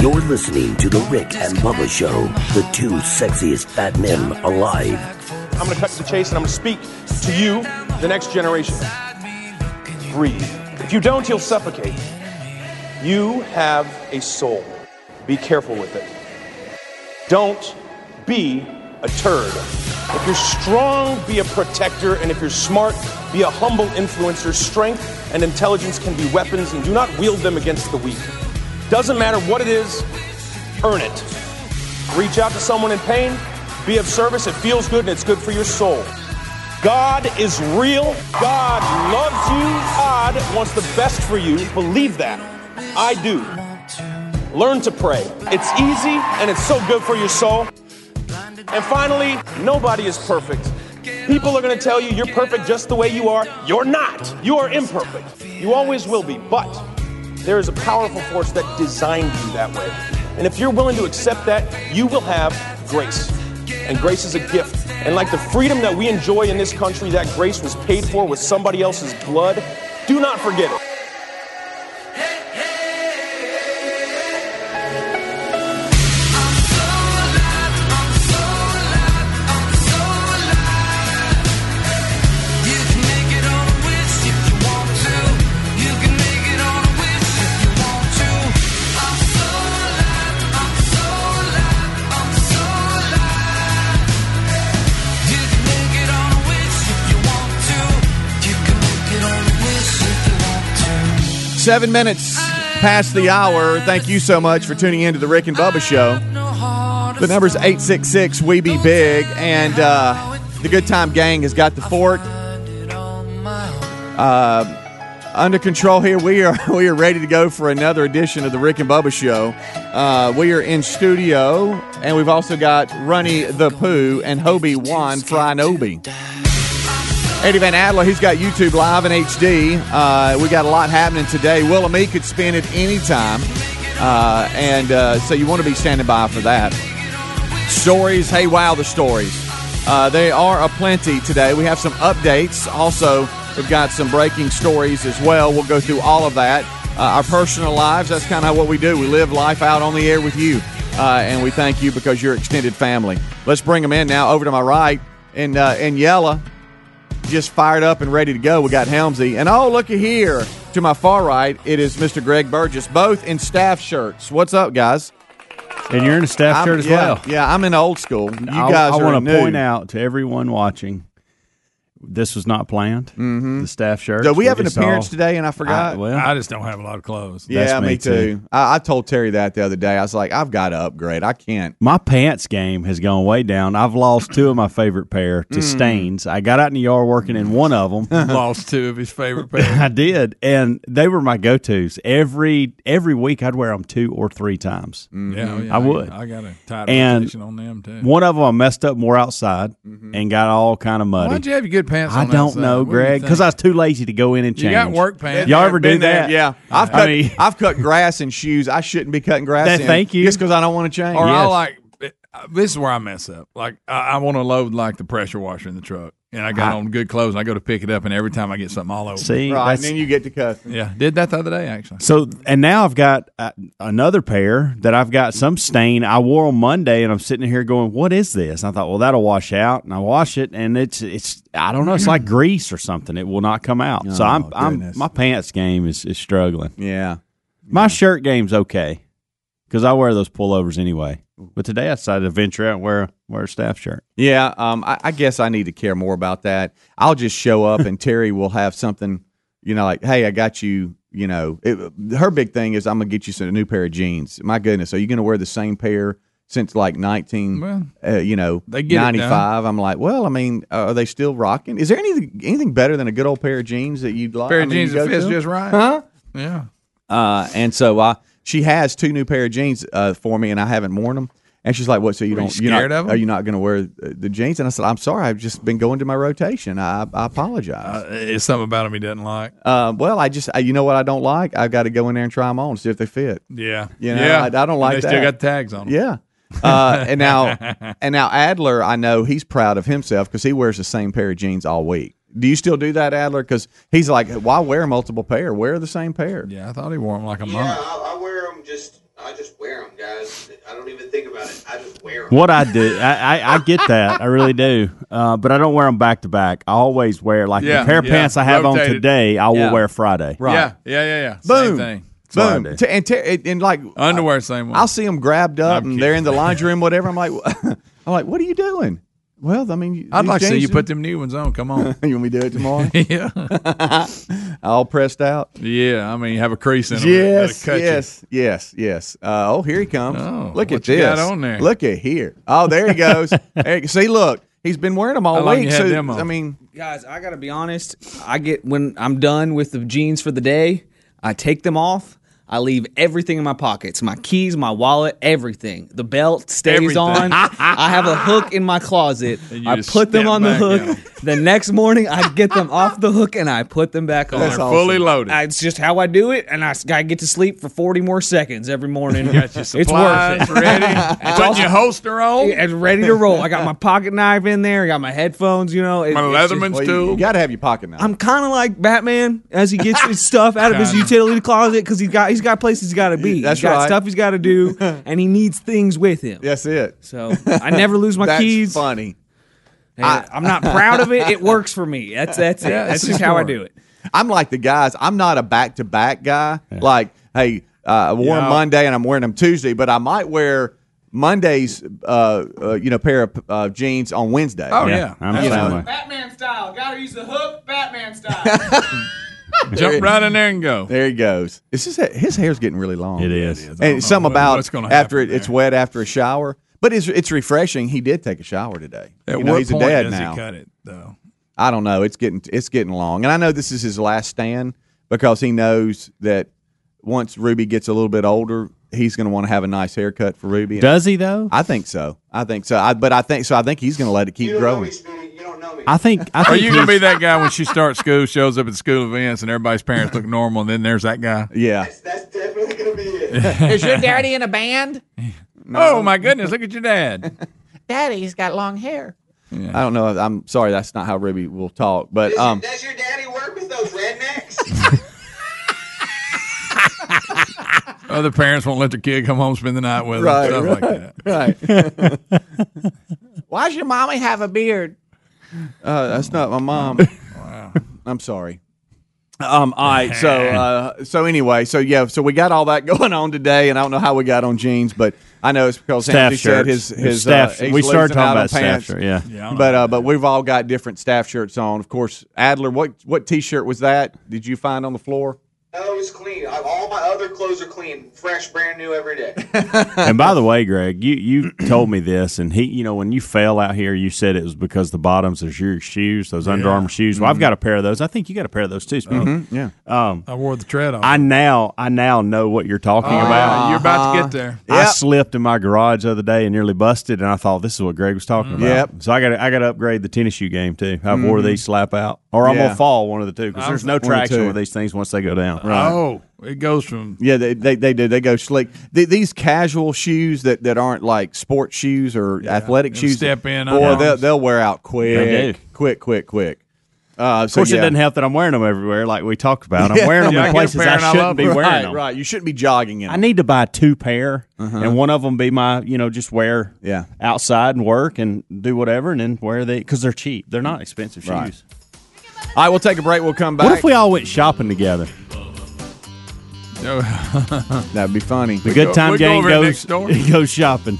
You're listening to The Rick and Bubba Show, the two sexiest fat men alive. I'm going to cut to the chase and I'm going to speak to you, the next generation. Breathe. If you don't, you'll suffocate. You have a soul. Be careful with it. Don't be a turd. If you're strong, be a protector, and if you're smart, be a humble influencer. Strength and intelligence can be weapons, and do not wield them against the weak. Doesn't matter what it is, earn it. Reach out to someone in pain, be of service. It feels good and it's good for your soul. God is real. God loves you. God wants the best for you. Believe that. I do. Learn to pray. It's easy and it's so good for your soul. And finally, nobody is perfect. People are going to tell you you're perfect just the way you are. You're not. You are imperfect. You always will be. But there is a powerful force that designed you that way. And if you're willing to accept that, you will have grace. And grace is a gift. And like the freedom that we enjoy in this country, that grace was paid for with somebody else's blood. Do not forget it. Seven minutes past the hour. Thank you so much for tuning in to the Rick and Bubba Show. The number's 866 We Be Big, and uh, the Good Time Gang has got the fort uh, under control here. We are we are ready to go for another edition of the Rick and Bubba Show. Uh, we are in studio, and we've also got Runny the Pooh and Hobie Juan Frinobi. Eddie Van Adler, he's got YouTube live in HD. Uh, we got a lot happening today. Willamette could spin it anytime. Uh, and uh, so you want to be standing by for that. Stories, hey, wow, the stories. Uh, they are aplenty today. We have some updates. Also, we've got some breaking stories as well. We'll go through all of that. Uh, our personal lives, that's kind of what we do. We live life out on the air with you. Uh, and we thank you because you're extended family. Let's bring them in now. Over to my right. And, and Yella, just fired up and ready to go. We got Helmsy. And oh, looky here. To my far right, it is Mr. Greg Burgess, both in staff shirts. What's up, guys? And you're in a staff I'm- shirt as yeah, well. Yeah, I'm in old school. You I, guys I are want new. to point out to everyone watching, this was not planned. Mm-hmm. The staff shirt. So we have an appearance today, and I forgot. well, I just don't have a lot of clothes. yeah, that's me, me, too. too. I, I told Terry that the other day. I was like, I've got to upgrade. I can't. my pants game has gone way down. I've lost two of my favorite pair Mm. to stains. I got out in the yard working in one of them. Lost two of his favorite pairs. I did, and they were my go tos. Every every week, I'd wear them two or three times. Yeah, oh, yeah, I would. I got a tight And on them too. One of them I messed up more outside and got all kind of muddy. Why'd you have your good pants? I on don't outside? know, What Greg, because I was too lazy to go in and change. You got work pants. Y'all ever do Been there, that? Yeah, I've I cut. mean- I've cut grass in shoes. I shouldn't be cutting grass. That- in, thank you. Just because I don't want to change. Or I like uh, this is where I mess up. Like I, I want to load like the pressure washer in the truck, and I got I- on good clothes, and I go to pick it up, and every time I get something all over. me. See, right, and then you get to cut. yeah, did that the other day actually. So and now I've got uh, another pair that I've got some stain. I wore on Monday, and I'm sitting here going, "What is this?" I thought, "Well, that'll wash out," and I wash it, and it's it's I don't know, it's like grease or something. It will not come out. so I'm I'm my pants game is is struggling. Yeah. My shirt game's okay because I wear those pullovers anyway. But today I decided to venture out and wear wear a staff shirt. Yeah, um, I, I guess I need to care more about that. I'll just show up and Terry will have something, you know, like, hey, I got you. You know, it, her big thing is I'm gonna get you some a new pair of jeans. My goodness, are you gonna wear the same pair since like 19, Well, uh, you know, They get 95? I'm like, well, I mean, uh, are they still rocking? Is there anything anything better than a good old pair of jeans that you'd like? pair I of mean, jeans that fits just right. Huh? Yeah. Uh, and so uh, she has two new pair of jeans uh, for me, and I haven't worn them. And she's like, "What? So you Were don't? you're scared not, of 'em? Are you not going to wear the the jeans?" And I said, "I'm sorry. I've just been going to my rotation. I, I apologize." Uh, it's something about him he doesn't like. Uh, well, I just, I, you know what I don't like? I've got to go in there and try them on, see if they fit. Yeah. You know, yeah. I- I don't And like They that. still got tags on them. Yeah. Uh, and now, and now Adler, I know he's proud of himself because he wears the same pair of jeans all week. Do you still do that, Adler? Because he's like, why wear multiple pair? Wear the same pair. Yeah, I thought he wore them like a Yeah, month. I, I wear them just. I just wear them, guys. I don't even think about it. I just wear them. What I do, I, I, I get that, I really do, uh, but I don't wear them back to back. I always wear like Yeah, the pair of yeah, pants I have on today. I will Yeah. wear Friday. Right. Yeah, yeah, yeah, yeah. Boom. Same thing. what Boom. do. T- and, t- and like Underwear, same one. I'll see them grabbed up I'm and they're in the laundry room, whatever. I'm like, I'm like, what are you doing? Well, I mean, I'd like to see you put them new ones on. Come on. you want me to do it tomorrow? yeah, All pressed out. yeah. I mean, you have a crease in them. Yes, That'll you. yes, yes, yes. Uh, oh, here he comes. Oh, look what at you this. got on there? Look at here. Oh, there he goes. Hey, see, look, he's been wearing them all How long week. you had So them on? I mean, Guys, I gotta be honest. I get when I'm done with the jeans for the day, I take them off. I leave everything in my pockets my keys, my wallet, everything. The belt stays Everything. on. I have a hook in my closet. I put them on the hook. yeah. The next morning, I get them off the hook and I put them back on. They're awesome. fully loaded. I- It's just how I do it, and I, s- I get to sleep for 40 more seconds every morning. Got your it's worth supplies it. ready. Putting your holster on. And ready to roll. I got my pocket knife in there. I got my headphones. You know, It- My it's just- Leatherman's well, you, too. you got to have your pocket knife. I'm kind of like Batman as he gets his stuff out of his utility closet because he's got he's got places he's got to be. That's he's got right. stuff he's got to do, and he needs things with him. That's it. So I never lose my That's keys. funny. And I'm not proud of it. It works for me. That's that's it. Yeah, That's it's just how I do it. I'm like the guys. I'm not a back to back guy. Like, hey, uh, I wore them Monday and I'm wearing them Tuesday, but I might wear Monday's, uh, uh, you know, pair of uh, jeans on Wednesday. Oh, Yeah, yeah. I'm You know. Batman style. Got to use the hook. Batman style. Jump right in there and go. There he goes. It's just that his hair's getting really long. It is. I and don't it's know something what- about what's gonna after happen it, it's wet after a shower. But it's it's refreshing. He did take a shower today. At you know, what he's a point dad does now. he cut it though? I don't know. It's getting it's getting long, and I know this is his last stand because he knows that once Ruby gets a little bit older, he's going to want to have a nice haircut for Ruby. Does he though? I think so. I think so. I, but I think so. I think he's going to let it keep You don't know growing. Me, Speedy. Don't know me. I think. I Are you going to be that guy when she starts school, shows up at school events, and everybody's parents look normal, and then there's that guy? Yeah. That's, that's definitely going to be it. Is your daddy in a band? Oh my goodness! Look at your dad. Daddy's got long hair. I don't know. I'm sorry. That's not how Ruby will talk. But Does, um, does your daddy work with those rednecks? Other parents won't let their kid come home spend the night with them. Right, stuff right. like that. right. Why does your mommy have a beard? Uh, that's not my mom. I'm sorry. Um. All right. So. Uh. So anyway. So yeah. So we got all that going on today, and I don't know how we got on jeans, but I know it's because Staff Anthony said his his staff. Uh, we started talking about staff pants. shirt. Yeah. Yeah, But uh, but we've all got different staff shirts on. Of course, Adler. What what T-shirt was that? Did you find on the floor? No, it's clean. I, all my other clothes are clean, fresh, brand new every day. and by the way, Greg, you you told me this, and he, you know, when you fell out here, you said it was because the bottoms of your shoes, those Under Armour shoes. Well, I've mm-hmm. got a pair of those. I think you got a pair of those too. Speedy. Mm-hmm, yeah. Um, I wore the tread off. I now I now know what you're talking oh, about. Uh, you're about to get uh-huh. there. I slipped in my garage the other day and nearly busted, and I thought this is what Greg was talking mm-hmm. about. Yep. So I got I got to upgrade the tennis shoe game too. I wore these slap out, or I'm Yeah. gonna fall one of the two because there's no or traction two. with these things once they go down. Oh, it goes from Yeah, they, they, they do. They go slick. Th these casual shoes that, that aren't like sports shoes or athletic They'll shoes, step in boy, they'll, Armours. theyll wear out quick, They do. quick, quick, quick. Uh, Of course, it doesn't help that I'm wearing them everywhere, like we talked about. I'm wearing them Yeah, I in get a places pair I and I shouldn't love be them. wearing right, them. right. You shouldn't be jogging in. I them. need to buy two pair, and one of them be my, you know, just wear Yeah. outside and work and do whatever, and then wear they because they're cheap. They're not expensive shoes. Right. All right, we'll take a break. We'll come back. What if we all went shopping together? That'd be funny. The good go- time we go gang over here goes next door. goes shopping.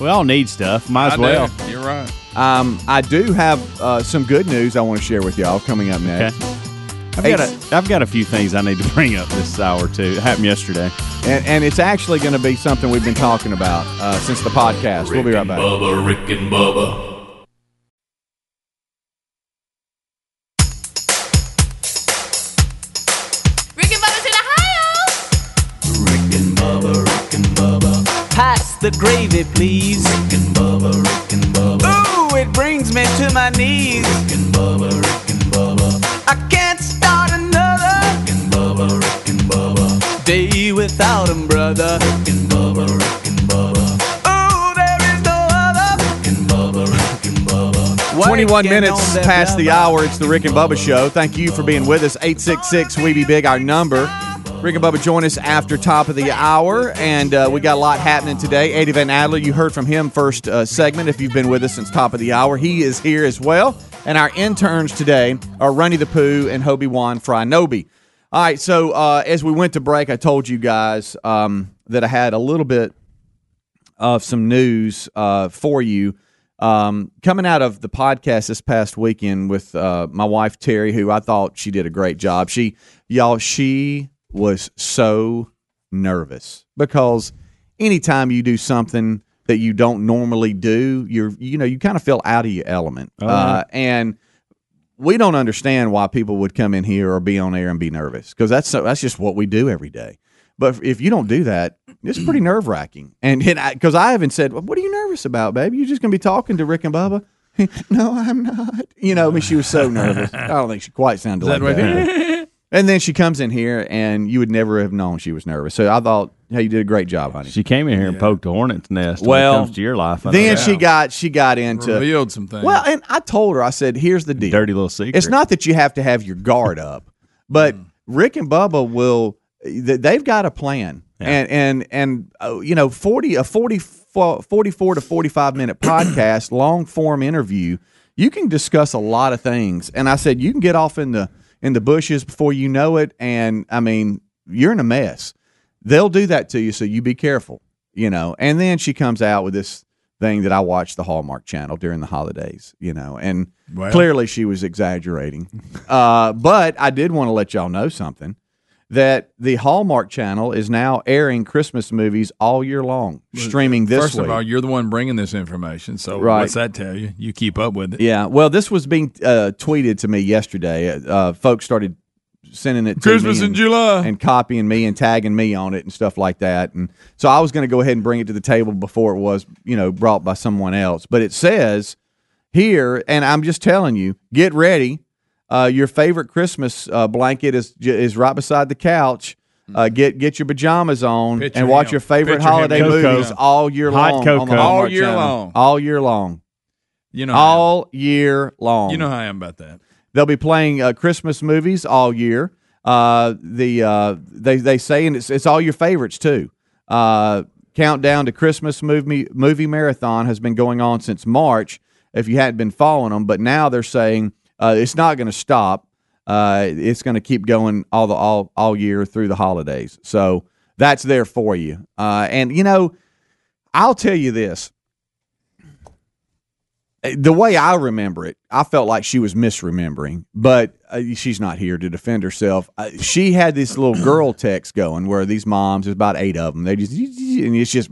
We all need stuff. Might as I well. do. You're right. Um, I do have uh, some good news I want to share with y'all coming up Okay. next. I've got a I've got a few things I need to bring up this hour too. It happened yesterday. And, and it's actually going to be something we've been talking about uh, since the podcast. We'll be right back. Bubba, Rick and Bubba. the gravy, please. Rick and Bubba, Rick and Bubba. Ooh, it brings me to my knees. Rick and Bubba, Rick and Bubba. I can't start another. Rick and Bubba, Rick and Bubba. Day without him, brother. Rick and Bubba, Rick and Bubba. Ooh, there is no other. Rick and Bubba, Rick and Bubba. 21 minutes past the hour. It's the Rick and Bubba, Bubba Show. Thank you for being with us. 866 We Big, our number. Rick and Bubba join us after top of the hour, and uh, we got a lot happening today. Eddie Van Adler, you heard from him first uh, segment. If you've been with us since top of the hour, he is here as well. And our interns today are Runny the Pooh and Hobie Wan Frynobi. All right, so uh, as we went to break, I told you guys um, that I had a little bit of some news uh, for you. Um, coming out of the podcast this past weekend with uh, my wife Terry, who I thought she did a great job. She, y'all, she was so nervous because anytime you do something that you don't normally do, you're, you know, you kind of feel out of your element. Oh, uh, and we don't understand why people would come in here or be on air and be nervous because that's so, that's just what we do every day. But if you don't do that, it's pretty nerve wracking. And because I, haven't said, well, "What are you nervous about, baby? You're just going to be talking to Rick and Bubba." no, I'm not. You know, I mean, she was so nervous. I don't think she quite sounded that like that. And then she comes in here, and you would never have known she was nervous. So I thought, "Hey, you did a great job, honey." She came in here and poked a hornet's nest. when Well, it comes to your life, I then know. she got she got into Revealed some things. Well, and I told her, I said, "Here's the deal." dirty little secret. It's not that you have to have your guard up, but Mm. Rick and Bubba will. th- They've got a plan, and and and uh, you know, forty a 44, 44 to forty five minute podcast, long form interview. You can discuss a lot of things, and I said you can get off in the in the bushes before you know it, and I mean you're in a mess. They'll do that to you, so you be careful, you know. And then she comes out with this thing that I watched the Hallmark Channel during the holidays, you know, and Well. clearly she was exaggerating. uh, but I did want to let y'all know something that the Hallmark Channel is now airing Christmas movies all year long, streaming this First week. of all, you're the one bringing this information, so Right. what's that tell you? You keep up with it. yeah, well, this was being uh, tweeted to me yesterday. Uh, folks started sending it to Christmas me in July. and copying me and tagging me on it and stuff like that. And so I was going to go ahead and bring it to the table before it was, you know, brought by someone else. But it says here, and I'm just telling you, get ready. Uh, your favorite Christmas uh, blanket is is right beside the couch. Uh, get get your pajamas on Picture and watch him. your favorite Picture holiday Coco. movies all year Hot long. on cocoa. the All year Channel. long. All year long. You know, how I am. All year long. you know how I am about that. They'll be playing uh, Christmas movies all year. Uh, the uh, they they say, and it's it's all your favorites too. Uh, countdown to Christmas movie movie marathon has been going on since March. If you hadn't been following them, but now they're saying uh, it's not going to stop. Uh, it's going to keep going all the all all year through the holidays. So that's there for you. Uh, and you know, I'll tell you this the way I remember it, I felt like she was misremembering, but uh, she's not here to defend herself. Uh, she had this little girl text going where these moms, there's about eight of them, they just, and it's just,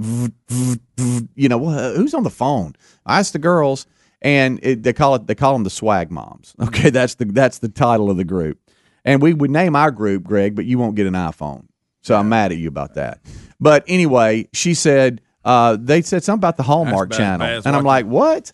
you know, who's on the phone? I asked the girls, and it, they call it, they call them the swag moms. Okay, that's the that's the title of the group, and we would name our group, Greg, but you won't get an iPhone, so I'm mad at you about that. But anyway, she said uh, they said something about the Hallmark Channel, and I'm like, what?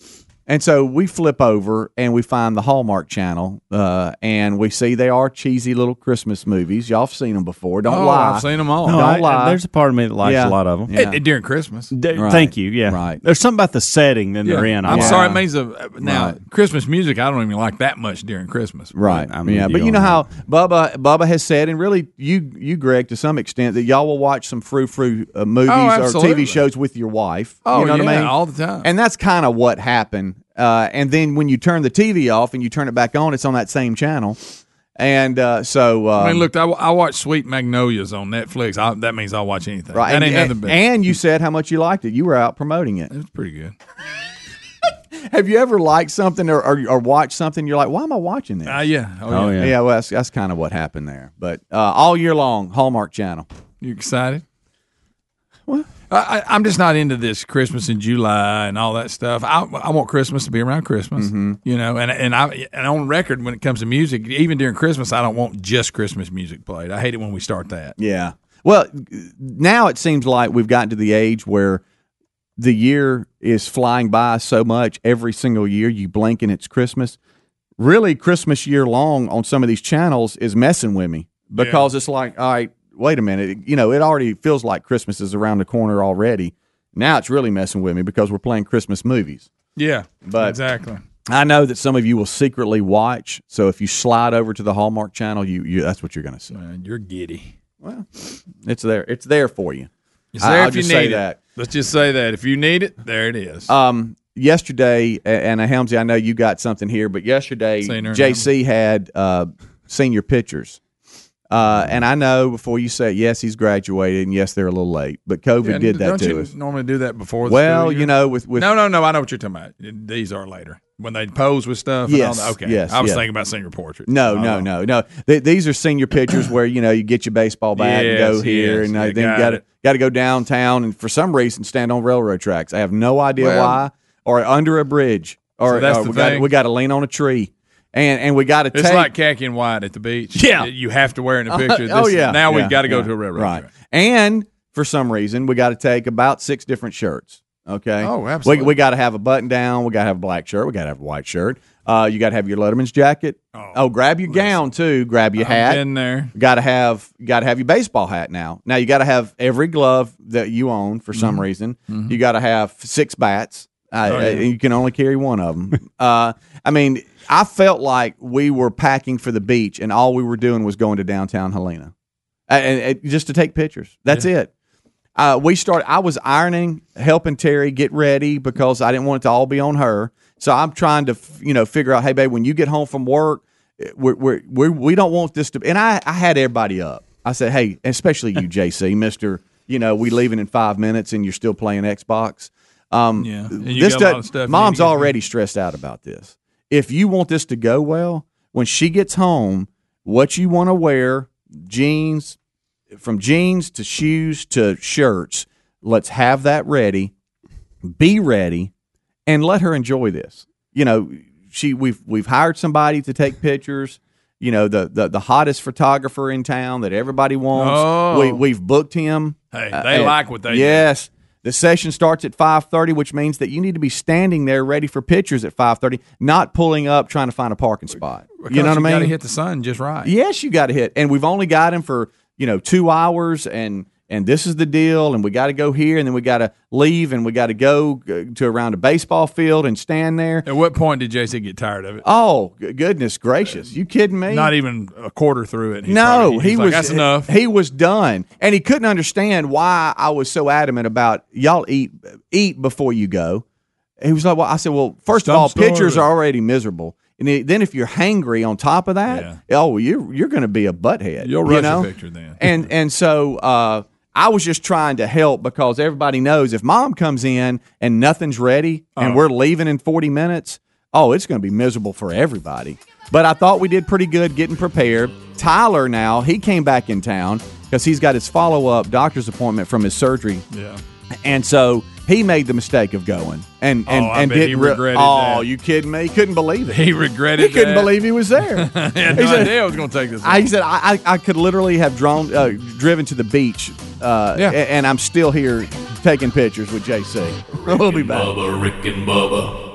And so we flip over and we find the Hallmark Channel, uh, and we see they are cheesy little Christmas movies. Y'all have seen them before. Don't oh, lie. I've seen them all. No, Don't I- lie. There's a part of me that likes Yeah. a lot of them. Yeah. Eh, during Christmas. Right. Thank you. Yeah. Right. There's something about the setting that they're in. I I'm like. sorry, it means a, now Right. Christmas music. I don't even like that much during Christmas. Right. I'm with yeah, you but you know how Bubba Bubba has said, and really you you Greg to some extent that y'all will watch some frou frou uh, movies Oh, or. TV shows with your wife. Oh you know yeah, what I mean? all the time. And that's kind of what happened. Uh, and then when you turn the TV off and you turn it back on, it's on that same channel. And uh, so, um, I mean, look, I, I watch Sweet Magnolias on Netflix. I, that means I'll watch anything. right, That and, ain't nothing and, but. and you said how much you liked it. You were out promoting it. it was pretty good. Have you ever liked something or, or, or watched something? You're like, why am I watching this? Uh, yeah. Oh, Oh, yeah. yeah. yeah, well, that's, that's kind of what happened there. But uh, all year long, Hallmark Channel. You excited? Well, I, I, I'm just not into this Christmas in July and all that stuff. I, I want Christmas to be around Christmas, Mm-hmm. you know. And and I and on record when it comes to music, even during Christmas, I don't want just Christmas music played. I hate it when we start that. Yeah. Well, now it seems like we've gotten to the age where the year is flying by so much every single year. You blink and it's Christmas. Really, Christmas year long on some of these channels is messing with me because it's like, all right, wait a minute. You know, it already feels like Christmas is around the corner already. Now it's really messing with me because we're playing Christmas movies. Yeah, But- exactly. I know that some of you will secretly watch. So if you slide over to the Hallmark channel, you, you that's what you're going to see. Man, you're giddy. Well, it's there. It's there for you. It's there I'll if you just say need that. Let's just say that if you need it, there it is. Um, yesterday, and uh, Helmsy, I know you got something here, but yesterday, JC had uh, senior pictures. Uh, and I know before you say yes, he's graduated, and yes, they're a little late, but COVID Yeah, did that don't to you us. normally do that before the Well, you know, with with no, no, no. I know what you're talking about. These are later when they pose with stuff. and all Yes, that. Okay. yes, I was yeah. thinking about senior portrait. No, Oh. no, no, no. Th- these are senior pictures where you know you get your baseball bat and go here, yes, and uh, yeah, then got you got to got to go downtown, and for some reason stand on railroad tracks. I have no idea Well- why, or under a bridge, or, So that's or the we got thing. we got to lean on a tree, and and we got to It's take. like khaki and white at the beach. Yeah. you have to wear in a picture. oh This- yeah. Now yeah, we've got to go yeah. to a railroad. right? track. And for some reason, we got to take about six different shirts. Okay. Oh, We, absolutely. we got to have a button down. We got to have a black shirt. We got to have a white shirt. Uh, you got to have your Letterman's jacket. Oh, grab your gown too. Grab your hat. In there. Got to have got to have your baseball hat now. Now you got to have every glove that you own for some Mhm. reason. Mhm. You got to have six bats. Uh, Oh, yeah. You can only carry one of them. uh, I mean, I felt like we were packing for the beach, and all we were doing was going to downtown Helena, and, and just to take pictures. That's it. Uh, we started. I was ironing, helping Terry get ready because I didn't want it to all be on her. So I'm trying to, you know, figure out. Hey, babe, when you get home from work, eh, we're, we're, we're, we don't want this to. Be and I, I had everybody up. I said, hey, especially you, JC, Mister. You know, we leaving in five minutes, and you're still playing Xbox. Um, Yeah. And you this got a lot does- of stuff mom's already stressed out about this. If you want this to go well, when she gets home, what you want to wear, jeans, from jeans to shoes to shirts, let's have that ready. Be ready, and let her enjoy this. You know, she we've we've hired somebody to take pictures. You know, the the, the hottest photographer in town that everybody wants. Oh. We we've booked him. Hey, Uh, they and- like what they do. The session starts at 5:30, which means that you need to be standing there ready for pictures at 5:30, not pulling up trying to find a parking spot. you know what I mean? Got to hit the sun just right. Yes, you got to hit. And we've only got him for, you know, 2 hours and and this is the deal and we got to go here and then we got to leave and we got to go uh, to around a baseball field and stand there. At what point did JC get tired of it? Oh, goodness gracious. You kidding me? Not even a quarter through it. He's no, he like, was That's enough. He was done, and he couldn't understand why I was so adamant about y'all eat eat before you go. He was like, "Well," I said, "Well, first of all, pitchers are already miserable, and then if you're hangry on top of that, oh, you're you're going to be a butthead. You'll you rush a know? picture then. and and so uh, I was just trying to help because everybody knows if mom comes in and nothing's ready and Oh. we're leaving in 40 minutes, oh, it's going to be miserable for everybody. But I thought we did pretty good getting prepared. Tyler now, he came back in town because he's got his follow up doctor's appointment from his surgery. Yeah. And so he made the mistake of going and and, Oh, I and bet didn't re- regretted oh, that. you kidding me? He couldn't believe it. He regretted it. He couldn't that. believe he was there. He had He no said- idea it was going to take this. I, he said I, I, I could literally have drawn uh, driven to the beach, uh, Yeah. a- and I'm still here taking pictures with JC. We'll be back. Bubba, Rick and Bubba.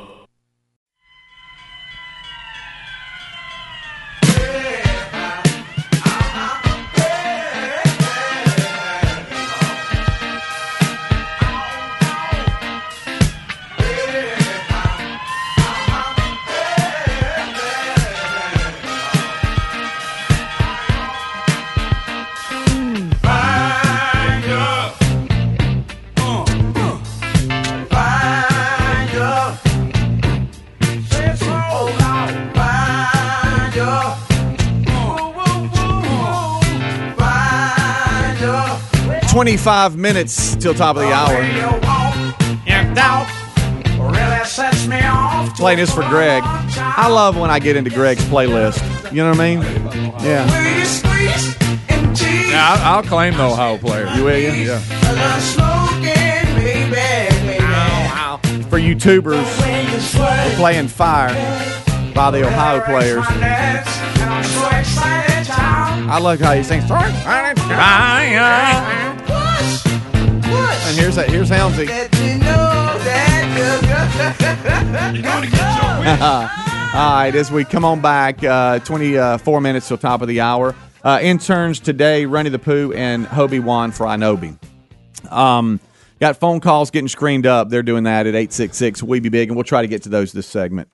Twenty-five minutes till top of the hour. Playing this for Greg. I love when I get into Greg's playlist. You know what I mean? Yeah. Yeah, I'll, I'll claim the Ohio player. You will, you? Yeah. For YouTubers, we're playing Fire by the Ohio players. I like how he sings. And here's that. here's Helmsy. All right, as we come on back, uh, 24 minutes till top of the hour. Uh, interns today, Runny the Pooh and Hobie Wan for Inobi. Um, got phone calls getting screened up. They're doing that at 866 We Be Big, and we'll try to get to those this segment.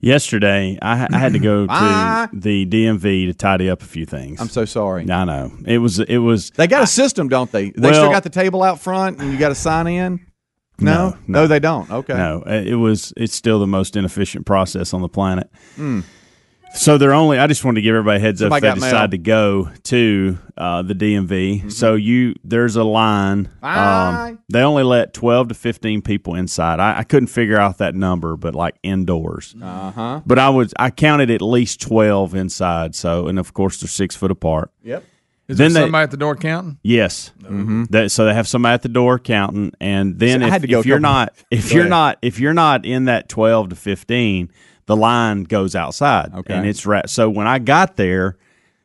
Yesterday, I, I had to go to the DMV to tidy up a few things. I'm so sorry. I know it was it was. They got a system, don't they? They still Well- got the table out front, and you got to sign in. No, no, they don't. Okay. No, it was. It's still the most inefficient process on the planet. Hmm. So they're only. I just wanted to give everybody a heads up if they decide mail. to go to uh, the DMV. Mm-hmm. So you there's a line. Um, they only let twelve to fifteen people inside. I, I couldn't figure out that number, but like indoors. Uh huh. But I was I counted at least twelve inside. So and of course they're six foot apart. Yep. Is Then there they- somebody at the door counting? Yes. That, so they have somebody at the door counting, and then Mm-hmm. So if, had to go if you're not if you're ahead. not if you're not in that twelve to fifteen, the line goes outside, Okay. and it's right. So when I got there,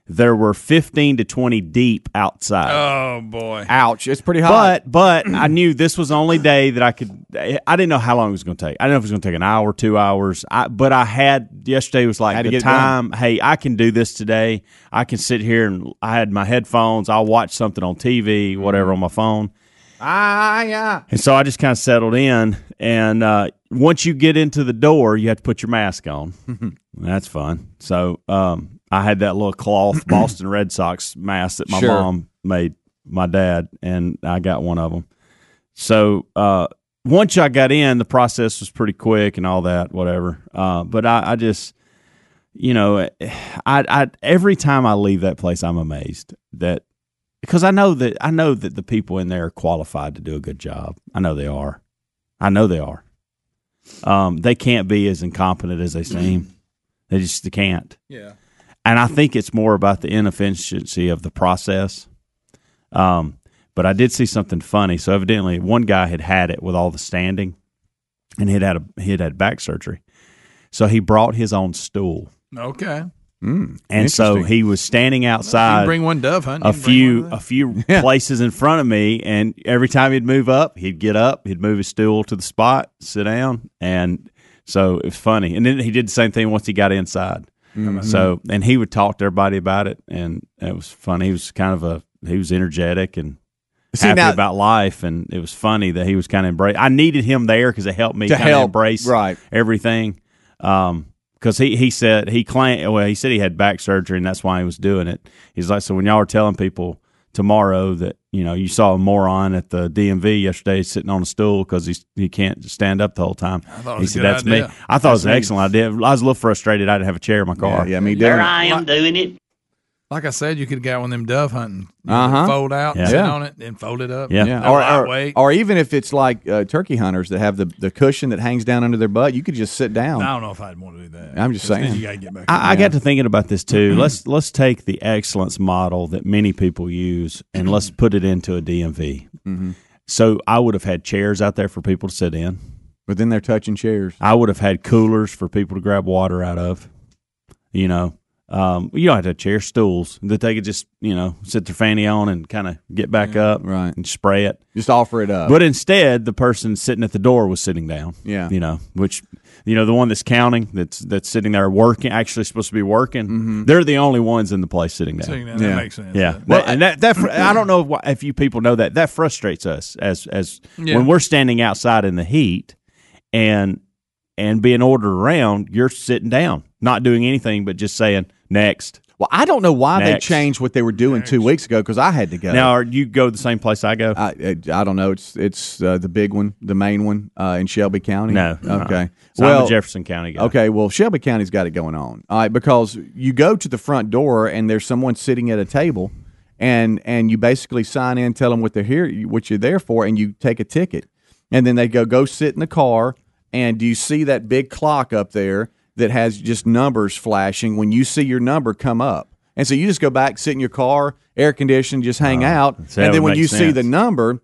there were fifteen to twenty deep outside. Oh boy! Ouch! It's pretty hot. But but I knew this was the only day that I could. I didn't know how long it was going to take. I didn't know if it was going to take an hour, two hours. I, but I had yesterday was like Had the get it done. time. Hey, I can do this today. I can sit here and I had my headphones. I'll watch something on TV, whatever on my phone. ah, yeah. And so I just kind of settled in. And uh, once you get into the door, you have to put your mask on. That's fun. So um, I had that little cloth Boston Red Sox mask that my Sure. mom made my dad, and I got one of them. So uh, once I got in, the process was pretty quick and all that, whatever. Uh, but I, I just, you know, I, I every time I leave that place, I'm amazed that because I know that I know that the people in there are qualified to do a good job. I know they are. I know they are. Um, they can't be as incompetent as they seem. They just they can't. Yeah. And I think it's more about the inefficiency of the process. Um, but I did see something funny. So evidently, one guy had had it with all the standing, and he'd had a he had had back surgery. So he brought his own stool, Okay. Mm, and so he was standing outside bring one dove hunt. a few a few places in front of me, and every time he'd move up, he'd get up, he'd move his stool to the spot, sit down, and so it was funny. And then he did the same thing once he got inside. Mm-hmm. So and he would talk to everybody about it, and it was funny. He was kind of a he was energetic and See, happy now- about life, and it was funny that he was kind of embrace. I needed him there because it helped me To kind of help, embrace right. everything. Um, because he, he said he claimed well he said he had back surgery and that's why he was doing it. He's like so when y'all are telling people tomorrow that you know you saw a moron at the DMV yesterday sitting on a stool because he he can't stand up the whole time. thought it he a said good that's idea. me. I thought it was an me. excellent idea. I was a little frustrated. I didn't have a chair in my car. yeah, me There. I am doing it. Like I said, you could have got one of them dove hunting. Uh-huh. Fold out, Yeah. sit Yeah. on it, then fold it up. Yeah. Yeah, No or, or, or even if it's like uh, turkey hunters that have the, the cushion that hangs down under their butt, you could just sit down. I don't know if I'd want to do that. I'm just saying. You got to get back. I, I got to thinking about this too. let's let's take the excellence model that many people use and let's put it into a DMV. Mm-hmm. So I would have had chairs out there for people to sit in. But then they're touching chairs. I would have had coolers for people to grab water out of. You know, um, you don't have to have chair stools that they could just you know sit their fanny on and kind of get back up Right. and spray it. Just offer it up. But instead, the person sitting at the door was sitting down. Yeah. you know, which you know the one that's counting that's that's sitting there working actually supposed to be working. Mm-hmm. They're the only ones in the place sitting down. Seeing that, Yeah. that makes sense. Yeah, That- and that that fr- I don't know why- if you people know that that frustrates us as as Yeah. when we're standing outside in the heat and and being ordered around, you're sitting down, not doing anything but just saying next. well, I don't know why Next. they changed what they were doing two weeks ago because I had to go. Now, are you go the same place I go? I, I I don't know. It's it's uh, the big one, the main one uh, in Shelby County. no, no. Okay. So well, I'm a Jefferson County guy. Okay, well, Shelby County's got it going on. All right, because you go to the front door and there's someone sitting at a table, and and you basically sign in, tell them what they're here, what you're there for, and you take a ticket, and then they go go sit in the car, and do you see that big clock up there that has just numbers flashing when you see your number come up, and so you just go back, sit in your car, air conditioned, just hang out, and then when you see the number,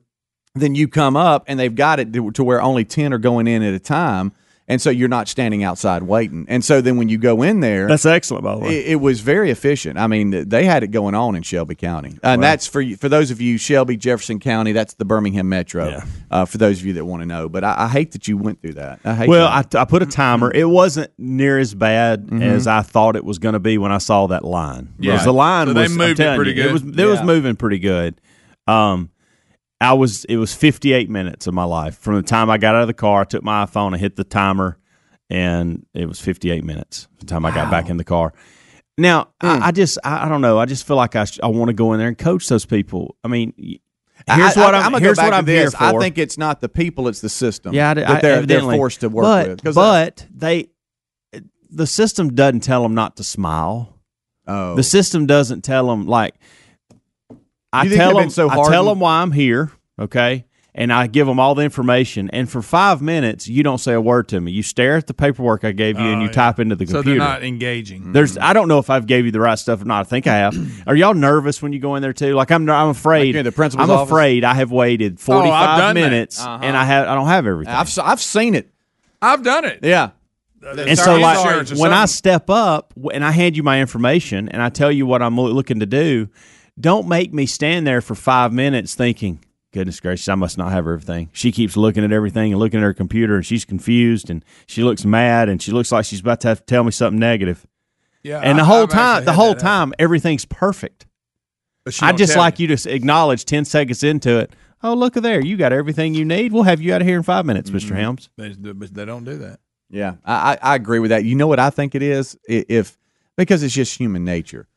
then you come up and they've got it to to where only 10 are going in at a time and so you're not standing outside waiting and so then when you go in there That's excellent, by the way. it, it was very efficient i mean they had it going on in shelby county and that's for you- for those of you shelby jefferson county that's the birmingham metro Yeah. uh, for those of you that want to know but I, I hate that you went through that i hate Well, that. I, I put a timer. It wasn't near as bad Mm-hmm. as I thought it was going to be when I saw that line. Yeah. Because the line So they was I'm moved it pretty you, good. It was it was moving pretty good. Um, I was it was 58 minutes of my life from the time I got out of the car, I took my iPhone, I hit the timer, and it was 58 minutes the time I got back in the car. Now, I, I just, I, I don't know. I just feel like I, sh- I want to go in there and coach those people. I mean, here's I, what I, I'm, gonna here's what I'm this. here for. I think it's not the people; it's the system. Yeah, I, that they're, they're forced to work but, with. uh, But they, the system doesn't tell them not to smile. oh, The system doesn't tell them like. I tell them. been so I tell them why I'm here. Okay. And I give them all the information. And for five minutes, you don't say a word to me. You stare at the paperwork I gave you, and Oh, you yeah. type into the So computer. they're not engaging. There's, I don't know if I've gave you the right stuff or not. I think I have. Are y'all nervous when you go in there too? Like I'm, I'm afraid. Like the principal's I'm office? afraid I have waited Oh, 45 done that. minutes Uh-huh. and I have, I don't have everything. I've I've seen it. I've done it. Yeah, and so, like, insurance or when I step up and I hand you my information and I tell you what I'm looking to do, don't make me stand there for five minutes thinking, goodness gracious, I must not have everything. She keeps looking at everything and looking at her computer and she's confused and she looks mad and she looks like she's about to have to tell me something negative. yeah, And the I- whole I've time, the whole that happen. time, everything's perfect. But she I just tell like you to acknowledge 10 seconds into it. Oh, look at there. You got everything you need. We'll have you out of here in five minutes, Mm-hmm. Mr. Helms. They, but they don't do that. yeah. I, I I agree with that. You know what I think it is? If because it's just human nature.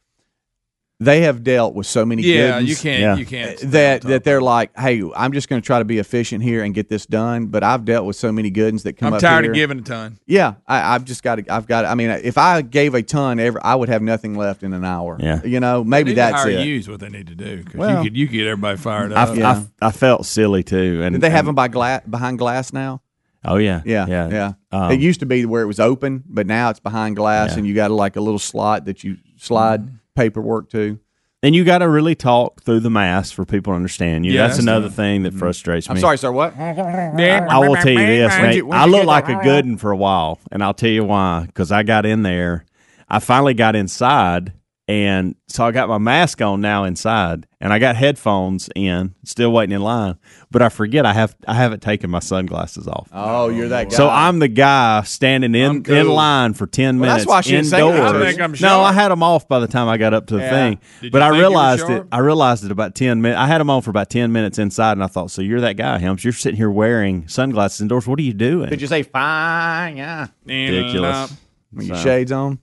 They have dealt with so many Yeah, goodens you can't. Yeah. You can't. that that they're like, hey, I'm just going to try to be efficient here and get this done. But I've dealt with so many goodens that come I'm up tired here. of giving a ton. Yeah, I, I've just got to. I've got. To, I mean, if I gave a ton, ever, I would have nothing left in an hour. Yeah. you know, They maybe need to that's hire it. you is what they need to do. 'cause Well- you could you could get everybody fired I, up. Yeah. I, I felt silly too. And Did they have and- them by glass behind glass now? Oh yeah, Yeah, yeah, yeah. Um, it used to be where it was open, but now it's behind glass, Yeah. and you got like a little slot that you slide Mm-hmm. Paperwork to. And you got to really talk through the mass for people to understand you. Yeah, that's that's another tough. thing that frustrates Mm-hmm. I'm sorry, sir. What? I will tell you this, When'd you- I you look like a good one for a while, and I'll tell you why. Because I got in there, I finally got inside, and so I got my mask on now inside, and I got headphones in, still waiting in line. But I forget I have I haven't taken my sunglasses off. Oh, you're that guy. So I'm the guy standing in, cool. in line for ten Well, minutes that's why she didn't say indoors. to I think I'm no. I had them off by the time I got up to the Yeah. thing. Did but you I think you were realized it. I realized it about ten minutes. I had them on for about ten minutes inside, and I thought, so you're that guy, Helms. You're sitting here wearing sunglasses indoors. What are you doing? Did you say fine? Yeah. Ridiculous. With your So- shades on.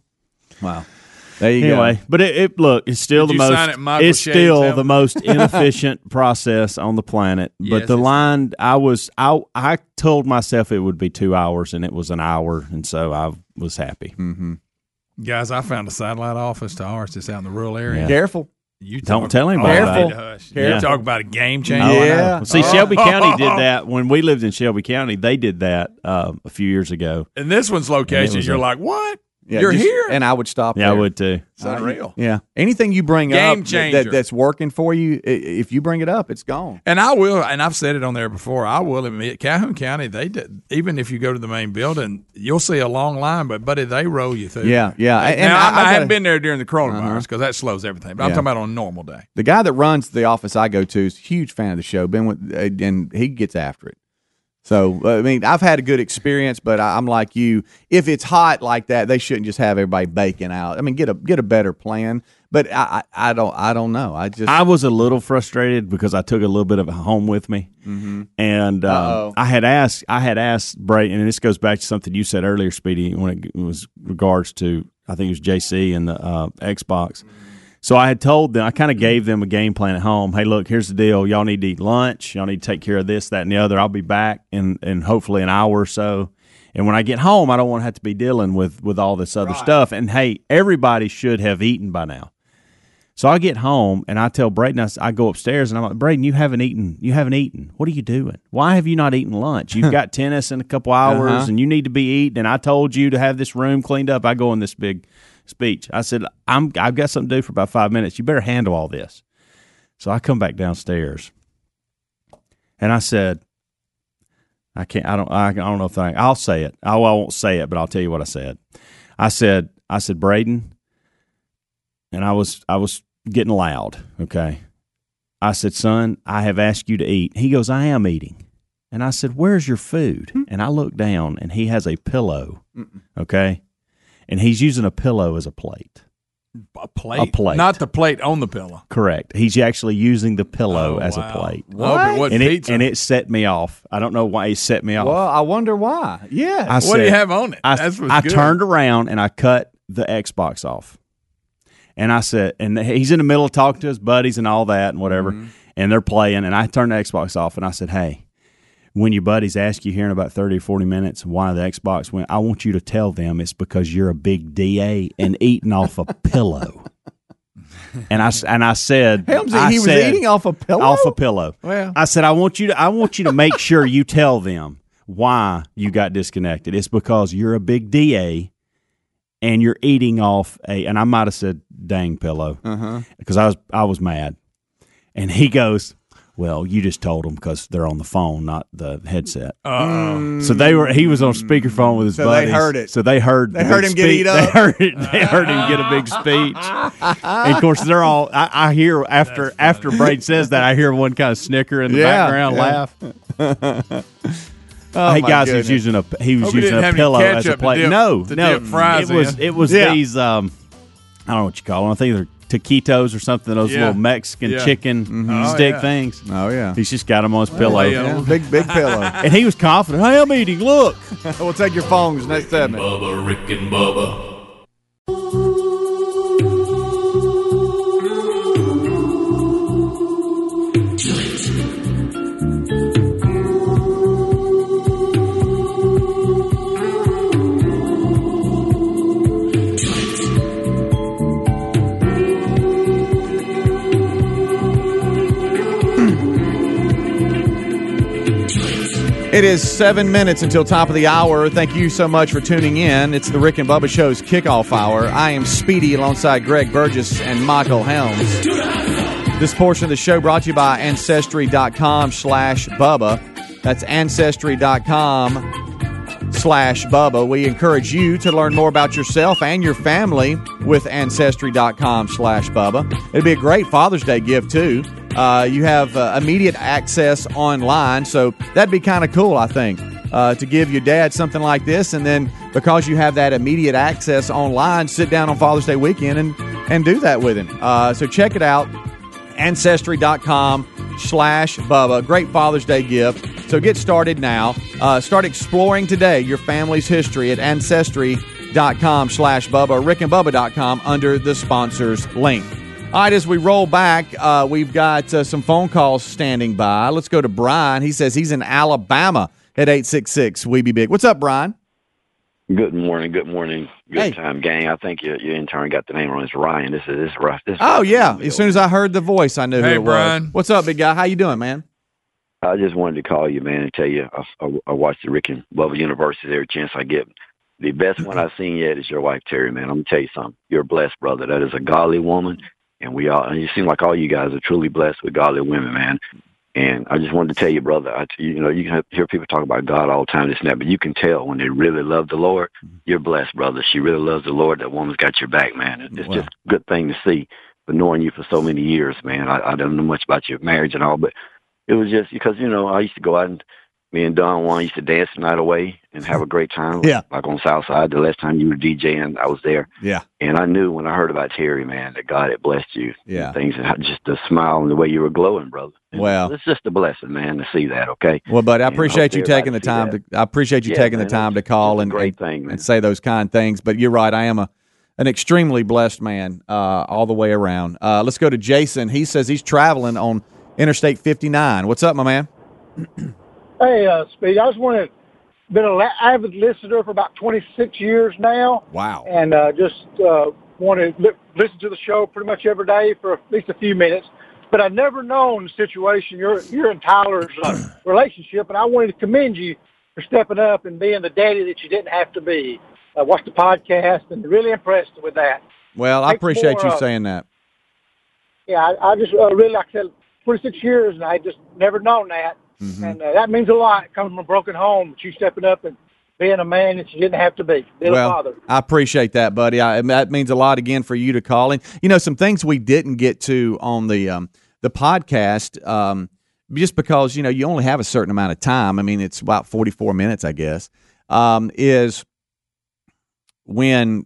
Wow. There you Anyway, go. but it, it look it's still Did the most it it's Shades, still the most inefficient process on the planet. But Yes, the it's- line I was I I told myself it would be two hours and it was an hour and so I was happy. Mm-hmm. Guys, I found a satellite office to ours that's out in the rural area. Yeah. Careful. You Don't tell anybody Oh, about I it. hush. Yeah. You talk about a game Oh, changer. I know. Yeah. See, Oh. Shelby County did that when we lived in Shelby County. They did that uh, a few years ago. In this one's location, was you're a- like, what? Yeah, You're just- here? and I would stop. Yeah, I there. would too. It's unreal. Yeah. Anything you bring Game up that- changer. that, that's working for you, i- if you bring it up, it's gone. And I will, and I've said it on there before. I will admit, Calhoun County, they did, even if you go to the main building, you'll see a long line, but buddy, they roll you through. Yeah, yeah. And, now, I, I, I, gotta- haven't been there during the coronavirus Uh-huh. because that slows everything. But I'm Yeah. talking about on a normal day. The guy that runs the office I go to is a huge fan of the show. Been with, uh, and he gets after it. So I mean, I've had a good experience, but I'm like you. If it's hot like that, they shouldn't just have everybody baking out. I mean, get a get a better plan. But I, I, I don't I don't know. I just I was a little frustrated because I took a little bit of it home with me, and Uh-oh. um, I had asked I had asked Braden, and this goes back to something you said earlier, Speedy, when it was regards to I think it was JC and the uh, Xbox. So I had told them I kind of gave them a game plan at home. Hey, look, here's the deal. Y'all need to eat lunch. Y'all need to take care of this, that, and the other. I'll be back in in hopefully an hour or so. And when I get home, I don't want to have to be dealing with with all this other stuff. And hey, everybody should have eaten by now. So I get home and I tell Braden, I go upstairs and I'm like, Braden, you haven't eaten. You haven't eaten. What are you doing? Why have you not eaten lunch? You've got tennis in a couple hours Uh-huh. and you need to be eating. And I told you to have this room cleaned up. I go in this big speech. I said, I'm, I've got something to do for about five minutes. You better handle all this. So I come back downstairs and I said, I can't, I don't, I, I don't know if I, I'll say it. I, I won't say it, but I'll tell you what I said. I said, I said, Braden, and I was I was getting loud. Okay, I said, "Son, I have asked you to eat." He goes, "I am eating," and I said, "Where's your food?" Hmm. And I look down, and he has a pillow. Okay, and he's using a pillow as a plate. A plate, A plate. not the plate on the pillow. Correct. He's actually using the pillow Oh, as wow. a plate. Well, but what and pizza? it and it set me off. I don't know why he set me off. Well, I wonder why. Yeah. I what do you have on it? I, That's what's I good. turned around and I cut the Xbox off. And I said, and he's in the middle of talking to his buddies and all that and whatever, Mm-hmm. and they're playing. And I turned the Xbox off and I said, hey, when your buddies ask you here in about 30 or 40 minutes why the Xbox went, I want you to tell them it's because you're a big DA and eating off a pillow. And I, and I said, Helmsy, I he was said- eating off a pillow. off a pillow. Well. I said I want you to I want you to make sure you tell them why you got disconnected. It's because you're a big DA and you're eating off a and I might have said dang pillow Uh-huh. because I was I was mad. And he goes, "Well, you just told them because they're on the phone, not the headset." Uh-oh. So they were. He was on speakerphone with his So they heard it. So they heard. They the heard big him get eat up. They heard it. They heard him get a big speech. and of course, they're all. I, I hear after after Braid says that, I hear one kind of snicker in the Yeah, background, yeah. laugh. Oh, hey guys, goodness. he was using a he was Hope using a pillow as a ketchup plate. no, no, it was in. it was Yeah. these. Um, I don't know what you call them. I think they're taquitos or something. Those Yeah. little Mexican Yeah. chicken mm-hmm. Oh, stick yeah. things. Oh yeah. He's just got them on his oh, pillow. yeah. Yeah, big big pillow. And he was confident. Hey, I'm eating. Look. we'll take your phones next segment. Bubba, Rick and Bubba. It is seven minutes until top of the hour. Thank you so much for tuning in. It's the Rick and Bubba Show's kickoff hour. I am Speedy alongside Greg Burgess and Michael Helms. This portion of the show brought to you by Ancestry.com slash Bubba. That's Ancestry.com slash Bubba. We encourage you to learn more about yourself and your family with Ancestry.com slash Bubba. It'd be a great Father's Day gift, too. Uh, you have uh, immediate access online, so that'd be kind of cool, I think, uh, to give your dad something like this. And then because you have that immediate access online, sit down on Father's Day weekend and, and do that with him. Uh, so check it out ancestry.com slash bubba great father's day gift so get started now uh, start exploring today your family's history at ancestry.com slash bubba rickandbubba.com under the sponsors link all right as we roll back uh, we've got uh, some phone calls standing by let's go to brian he says he's in alabama at 866 we be big what's up brian Good morning, good morning, good Hey. time, gang. I think your, your intern got the name wrong. It's Ryan. This is this rough. This is oh yeah as soon as i heard the voice i knew Hey, who it Brian. was what's up big guy how you doing man I just wanted to call you, man, and tell you I, I, I watch the Rick and Bubba University every chance I get. The best one I've seen yet is your wife, Terry, man. I'm gonna tell you something. You're blessed brother. That is a godly woman, and we all. And you seem like all you guys are truly blessed with godly women, man. And I just wanted to tell you, brother. I, you know, you can hear people talk about God all the time, this and that, but you can tell when they really love the Lord. Mm-hmm. You're blessed, brother. She really loves the Lord. That woman's got your back, man. It's Wow. just a good thing to see. For knowing you for so many years, man. I, I don't know much about your marriage and all, but it was just because you know I used to go out and me and Don Juan used to dance the night away and have a great time. Yeah. like on South Side. The last time you were DJing, I was there, yeah and I knew when I heard about Terry, man, that God had blessed you. Yeah. things and just the smile and the way you were glowing, brother. And Well. it's just a blessing, man, to see that. Okay, Well, but I appreciate you taking the time to. I appreciate you Yeah, taking man, the time to call and great and, thing, man. and say those kind things. But you're right. I am a an extremely blessed man uh, all the way around. Uh, let's go to Jason. He says he's traveling on Interstate 59. What's up, my man? Hey, uh, Speed, I was wondering, been an avid listener for about 26 years now, Wow. and uh, just uh, want to li- listen to the show pretty much every day for at least a few minutes. But I've never known the situation, you're, you're in Tyler's uh, relationship, and I wanted to commend you for stepping up and being the daddy that you didn't have to be. I watched the podcast and really impressed with that. Well, I appreciate for, you uh, saying that. Yeah, I, I just uh, really, like I said, 26 years, and I just never known that. Mm-hmm. And uh, that means a lot coming from a broken home, but you stepping up and being a man that you didn't have to be, being a well, father. I appreciate that, buddy. I, that means a lot again for you to call in. You know, some things we didn't get to on the um, the podcast, um, just because you know you only have a certain amount of time. I mean, it's about forty four minutes, I guess. Um, is when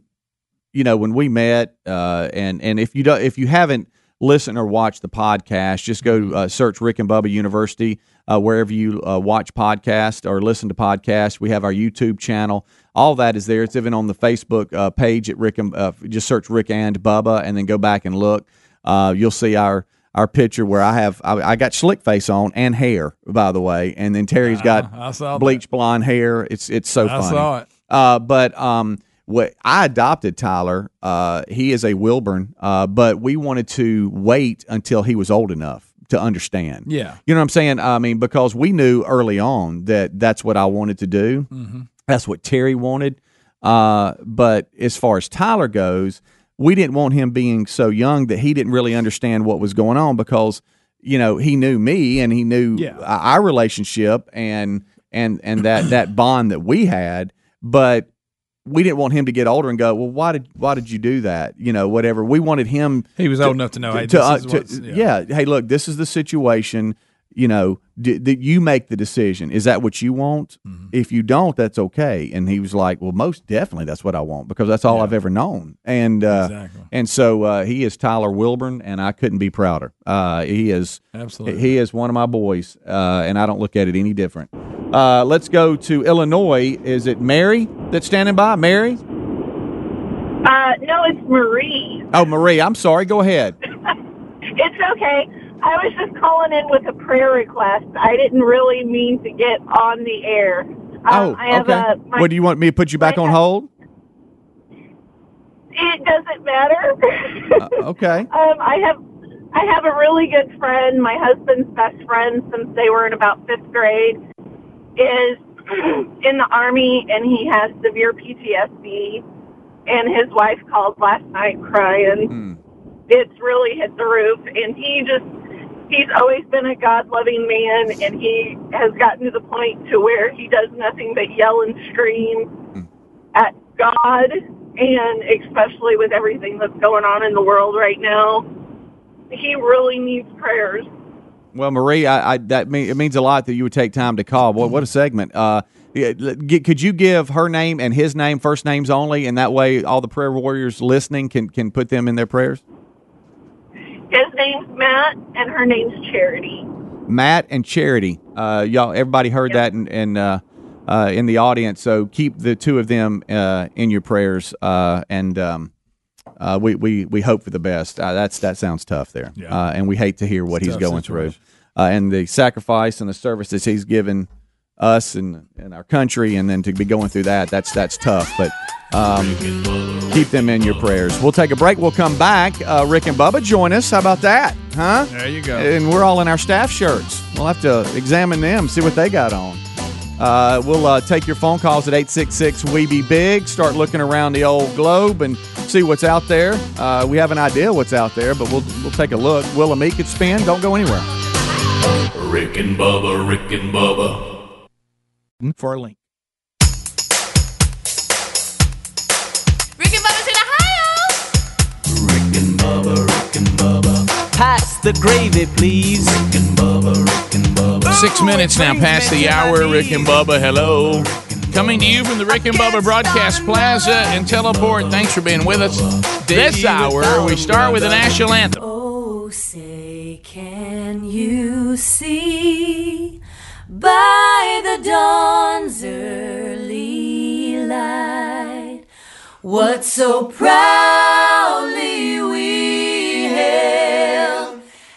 you know, when we met, uh, and and if you don't, if you haven't listened or watch the podcast, just go uh, search Rick and Bubba University uh, wherever you uh, watch podcast or listen to podcasts. We have our YouTube channel. All that is there. It's even on the Facebook uh, page at Rick and uh, just search Rick and Bubba, and then go back and look. Uh, you'll see our our picture where I have I, I got slick face on and hair, by the way, and then Terry's got I saw that. bleach blonde hair. It's it's so I funny. I saw it. Uh, but um, what I adopted Tyler. Uh, he is a Wilburn. Uh, but we wanted to wait until he was old enough to understand. Yeah. You know what I'm saying? I mean, because we knew early on that that's what I wanted to do. Mhm. That's what Terry wanted. Uh, but as far as Tyler goes, we didn't want him being so young that he didn't really understand what was going on because you know he knew me and he knew Yeah. our relationship and and and that that bond that we had, but we didn't want him to get older and go, well, why did why did you do that? You know, whatever. We wanted him. He was old enough to know, hey, to, this uh, is to- what's- yeah. Hey, look, this is the situation. You know, d- that you make the decision. Is that what you want? Mm-hmm. If you don't, that's okay. And he was like, well, most definitely, that's what I want because that's all I've ever known. And uh, Exactly. and so uh, he is Tyler Wilburn, and I couldn't be prouder. Uh, he is Absolutely. he is one of my boys, uh, and I don't look at it any different. Uh, let's go to Illinois. Is it Mary that's standing by? Mary? Uh, no, it's Marie. Oh, Marie. I'm sorry. Go ahead. It's okay. I was just calling in with a prayer request. I didn't really mean to get on the air. Um, oh, I have okay. a, my, what do you want me to put you back on hold? it doesn't matter. Uh, okay. um, I have I have a really good friend. My husband's best friend since they were in about fifth grade is in the army, and he has severe PTSD. And his wife called last night crying. Hmm. It's really hit the roof, and he just he's always been a God loving man, and he has gotten to the point to where he does nothing but yell and scream hmm. at God, and especially with everything that's going on in the world right now, he really needs prayers. Well, Marie, I, I that mean, it means a lot that you would take time to call. What what a segment. Uh, yeah, l- g- could you give her name and his name, first names only, and that way all the prayer warriors listening can can put them in their prayers? His name's Matt, and her name's Charity. Matt and Charity. Uh, y'all, everybody heard that in in, uh, uh, in the audience. So keep the two of them uh, in your prayers, uh, and um, uh, we, we we hope for the best. Uh, that's that sounds tough there, uh, and we hate to hear what It's he's going through, situation. uh, and the sacrifice and the services he's given us and, and our country, and then to be going through that. That's that's tough, but. Um, keep them in your prayers. We'll take a break. We'll come back. Uh, Rick and Bubba join us. How about that? Huh? There you go. And we're all in our staff shirts. We'll have to examine them, see what they got on. Uh, we'll uh, take your phone calls at 866 We Be Big. Start looking around the old globe and see what's out there. Uh, we have an idea what's out there, but we'll we'll take a look. Will and me could spin. Don't go anywhere. Rick and Bubba, Rick and Bubba. For a link. Rick and Bubba's in Ohio. Rick and Bubba, Rick and Bubba. Pass the gravy, please. Rick and Bubba, Rick and Bubba. Six minutes now past the hour. Rick and Bubba, hello. Coming to you from the Rick and Bubba Broadcast Plaza and Teleport. Thanks for being with us. This hour, we start with the national anthem. Oh, say, can you see by the dawn's early light what so proudly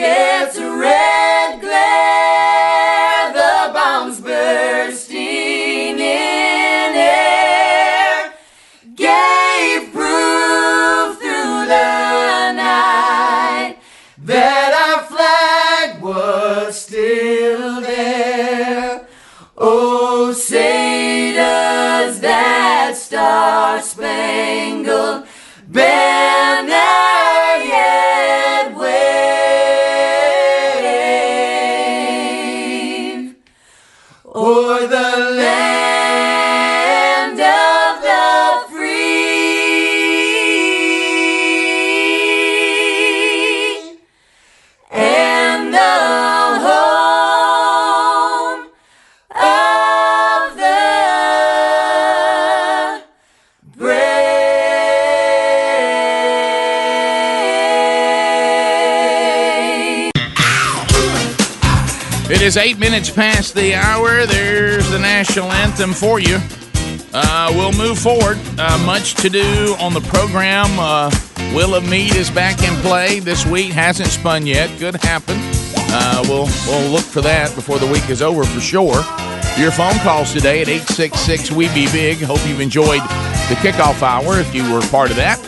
rocket's red glare, the bombs bursting in air, gave proof through the night that our flag was still there. Oh, say does that star spangled banner is eight minutes past the hour. There's the national anthem for you. Uh, we'll move forward. Uh, much to do on the program. Uh, Wheel of Meat is back in play this week. Hasn't spun yet. Could happen. Uh, we'll we'll look for that before the week is over for sure. Your phone calls today at 866 We Be Big. Hope you've enjoyed the kickoff hour if you were part of that.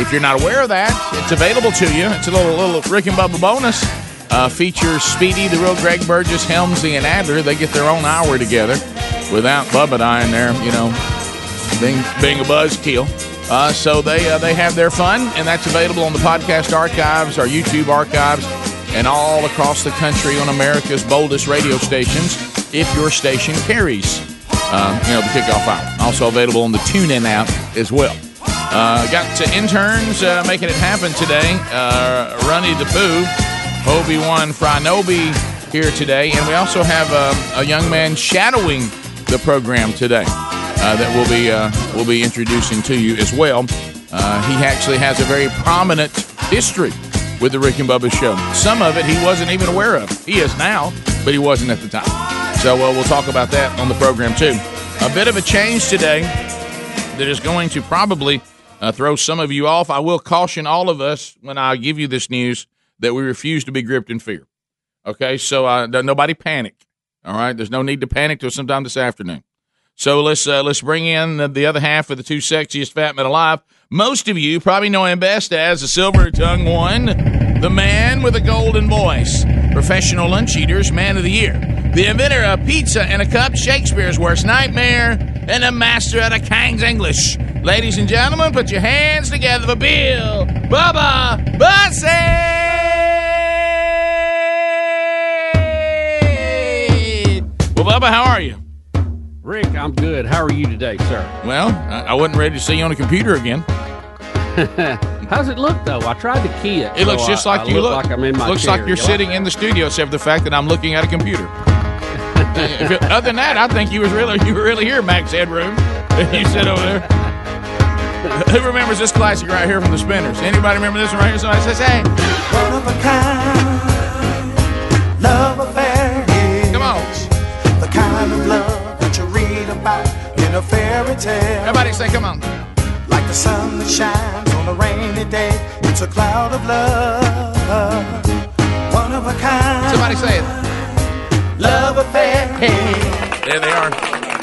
If you're not aware of that, it's available to you. It's a little little Rick and Bubba bonus. Uh, features Speedy, the real Greg Burgess, Helmsy, and Adler. They get their own hour together without Bubba and I in there, you know, being being a buzzkill. Uh, so they uh, they have their fun, and that's available on the podcast archives, our YouTube archives, and all across the country on America's boldest radio stations. If your station carries, uh, you know, the kickoff hour. Also available on the TuneIn app as well. Uh, got to interns uh, making it happen today. Uh, Runny the Pooh, Obi Wan Franobi here today, and we also have uh, a young man shadowing the program today uh, that we'll be uh, we'll be introducing to you as well. Uh, he actually has a very prominent history with the Rick and Bubba Show. Some of it he wasn't even aware of. He is now, but he wasn't at the time. So uh, we'll talk about that on the program too. A bit of a change today that is going to probably uh, throw some of you off. I will caution all of us when I give you this news that we refuse to be gripped in fear. Okay, so uh, nobody panic. All right, there's no need to panic till sometime this afternoon. So let's uh, let's bring in the, the other half of the two sexiest fat men alive. Most of you probably know him best as the silver tongue one, the man with a golden voice, professional lunch eaters, man of the year, the inventor of pizza and a cup, Shakespeare's worst nightmare, and a master of the King's English. Ladies and gentlemen, put your hands together for Bill Bubba Bussey. Well, Bubba, how are you? Rick, I'm good. How are you today, sir? Well, I, I wasn't ready to see you on a computer again. How's it look though? I tried to key it. It looks just like I you look. Like I'm in my looks chair. like you're You sitting in the studio, except for the fact that I'm looking at a computer. It- other than that, I think you was really you were really here, Max Headroom. You sit over there. Who remembers this classic right here from the Spinners? Anybody remember this one right here? Somebody says, "Hey, One of a kind love affair. That you about in a fairy tale. Everybody say, come on. Like the sun that shines on a rainy day. It's a cloud of love. One of a kind. Somebody say it. Love affair. There they are.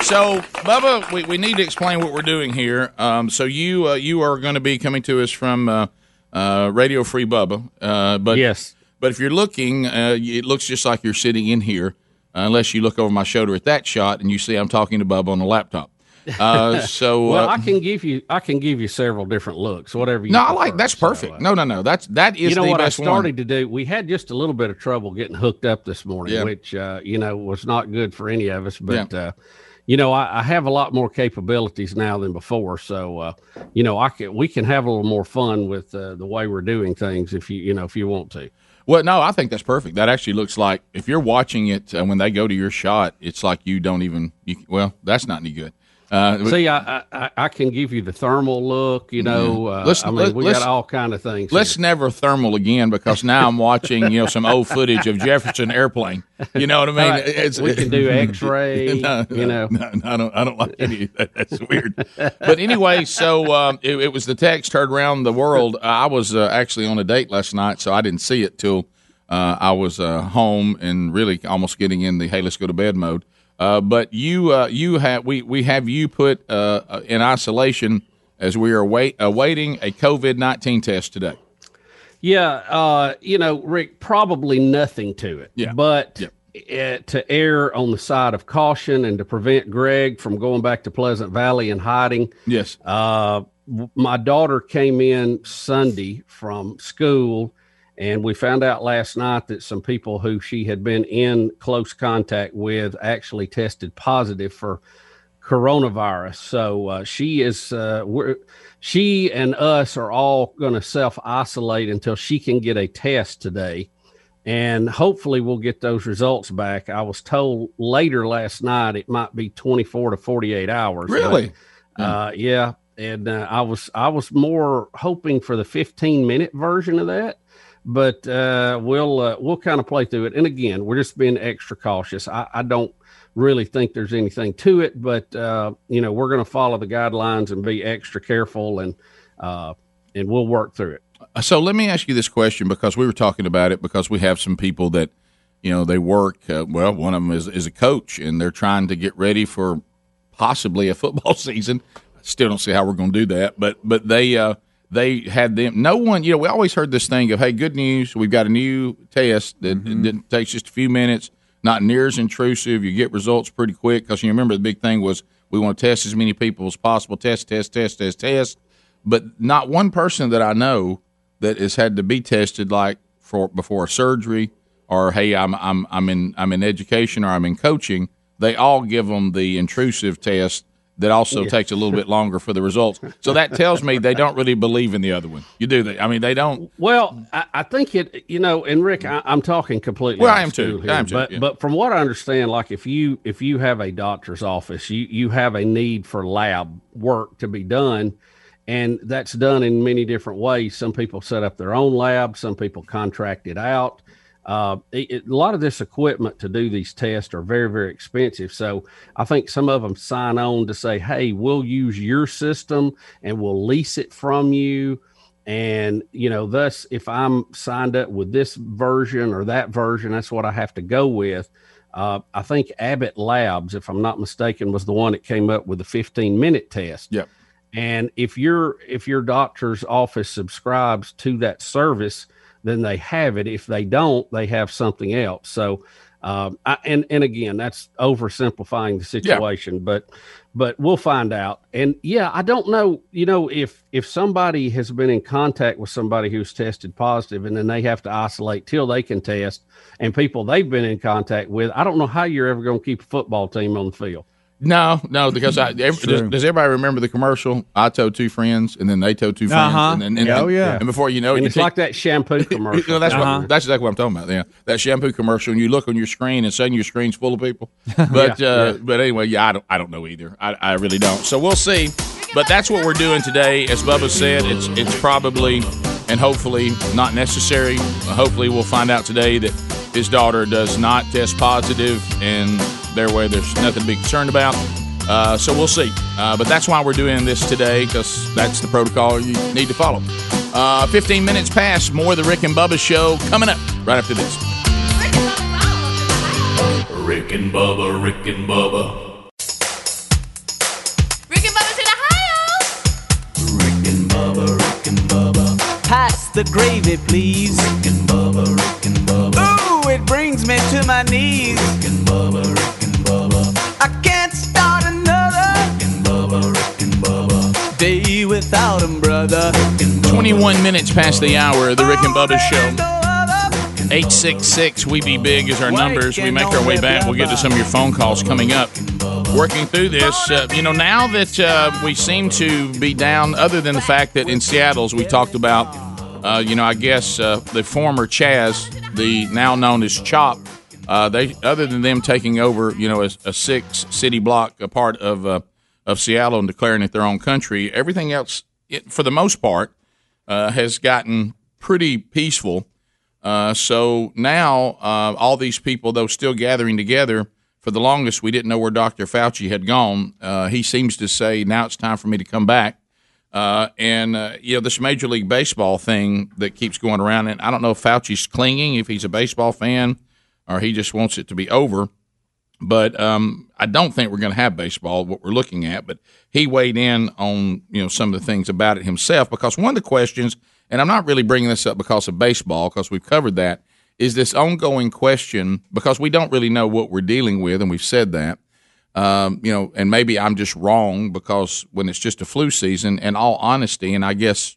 So, Bubba, we, we need to explain what we're doing here. Um, so you uh, you are going to be coming to us from uh, uh, Radio Free Bubba. Uh, but yes. But if you're looking, uh, it looks just like you're sitting in here, uh, unless you look over my shoulder at that shot and you see I'm talking to Bubba on the laptop. Uh, so well, uh, I can give you I can give you several different looks, whatever you. no, I like that's perfect. no, no, no, that's that is you know the what I started one. to do? We had just a little bit of trouble getting hooked up this morning, Yeah. which uh, you know was not good for any of us. But Yeah. uh, you know, I, I have a lot more capabilities now than before, so uh, you know, I can we can have a little more fun with uh, the way we're doing things if you you know if you want to. Well, no, I think that's perfect. That actually looks like if you're watching it uh, when they go to your shot, it's like you don't even. You, well, that's not any good. Uh, See, I, I I can give you the thermal look. You know, Yeah. uh, Let's- I mean, let- we got all kind of things. Let's never thermal again because now I'm watching you know some old footage of Jefferson airplane. You know what I mean? Right. We can do X-ray, no, you know. no, no, I don't. I don't like any. that. That's weird. But anyway, so um, it, it was the text heard around the world. I was uh, actually on a date last night, so I didn't see it till uh, I was uh, home and really almost getting in the hey, let's go to bed mode. Uh, but you, uh, you have we we have you put uh, uh, in isolation as we are wait, awaiting a COVID nineteen test today. Yeah, uh, you know, Rick, probably nothing to it. Yeah. But uh, to err on the side of caution and to prevent Greg from going back to Pleasant Valley and hiding. Yes. Uh, my daughter came in Sunday from school, and we found out last night that some people who she had been in close contact with actually tested positive for coronavirus. So uh, she is, uh, we're, she and us are all going to self isolate until she can get a test today. And hopefully we'll get those results back. I was told later last night it might be 24 to 48 hours. Really? But, uh, yeah. And uh, I was I was more hoping for the 15 minute version of that, but uh, we'll uh, we'll kind of play through it. And again, we're just being extra cautious. I, I don't really think there's anything to it, but uh, you know we're going to follow the guidelines and be extra careful, and uh, and we'll work through it. So let me ask you this question because we were talking about it because we have some people that, you know, they work. Uh, well, one of them is, is a coach and they're trying to get ready for possibly a football season. I Still don't see how we're going to do that, but but they uh, they had them. No one, you know, we always heard this thing of, hey, good news, we've got a new test that, that mm-hmm. takes just a few minutes, not near as intrusive. You get results pretty quick because you remember the big thing was we want to test as many people as possible. Test, test, test, test, test. But not one person that I know that has had to be tested like for before a surgery or hey I'm I'm I'm in I'm in education or I'm in coaching they all give them the intrusive test that also Yeah. takes a little bit longer for the results so that tells me they don't really believe in the other one you do that I mean they don't Well, I, I think it, you know, and Rick, I, I'm talking completely. Well, I am too. here, I am too, But yeah. but from what I understand, like if you if you have a doctor's office, you you have a need for lab work to be done, and that's done in many different ways. Some people set up their own lab. Some people contract it out. Uh, it, it- a lot of this equipment to do these tests are very, very expensive. So I think some of them sign on to say, "Hey, we'll use your system and we'll lease it from you." And you know, thus, if I'm signed up with this version or that version, that's what I have to go with. Uh, I think Abbott Labs, if I'm not mistaken, was the one that came up with the 15 minute test. Yep. And if your if your doctor's office subscribes to that service, then they have it. If they don't, they have something else. So, um, I, and and again, that's oversimplifying the situation, but but we'll find out. And yeah, I don't know. You know, if if somebody has been in contact with somebody who's tested positive, and then they have to isolate till they can test, and people they've been in contact with, I don't know how you're ever going to keep a football team on the field. No no because I every, does, does everybody remember the commercial I told two friends and then they told two friends Uh-huh. and then and, Oh, yeah. and before you know it it's take- like that shampoo commercial. No, that's Uh-huh. what, that's exactly what I'm talking about. Yeah, that shampoo commercial, and you look on your screen, and suddenly your screen's full of people. But Yeah, uh, yeah. but anyway, yeah, I don't I don't know either. I, I really don't. So we'll see. But that's what we're doing today. As Bubba said, it's it's probably and hopefully not necessary. Uh, hopefully, we'll find out today that his daughter does not test positive, and their way there's nothing to be concerned about. Uh, so we'll see. Uh, but that's why we're doing this today because that's the protocol you need to follow. Uh, 15 minutes past, more of the Rick and Bubba show coming up right after this. Rick and Bubba, Rick and Bubba. Rick and Bubba's in Ohio. Rick and Bubba, Rick and Bubba. Pass the gravy, please. Rick and Bubba, Rick and Bubba. Ooh, it brings me to my knees. Rick and Bubba, Rick and Bubba. I can't start another. Rick and Bubba, Rick and Bubba. Day without 'em, brother. 21 minutes past the hour of the Rick and Bubba show. 866 We Be Big is our numbers. We make our way back. We'll get to some of your phone calls coming up. Working through this, uh, you know, now that uh, we seem to be down, other than the fact that in Seattle, as we talked about, uh, you know, I guess uh, the former Chaz, the now known as Chop, uh, they other than them taking over, you know, a, a six city block, a part of uh, of Seattle and declaring it their own country, everything else, it, for the most part, uh, has gotten pretty peaceful. Uh, so now uh, all these people, though still gathering together, for the longest we didn't know where Dr. Fauci had gone. Uh, he seems to say now it's time for me to come back. And you know this Major League Baseball thing that keeps going around, and I don't know if Fauci's clinging, if he's a baseball fan, or he just wants it to be over. But um, I don't think we're going to have baseball. What we're looking at, but he weighed in on you know some of the things about it himself because one of the questions, and I'm not really bringing this up because of baseball because we've covered that, is this ongoing question because we don't really know what we're dealing with, and we've said that. Um, you know, and maybe I'm just wrong because when it's just a flu season, in all honesty, and I guess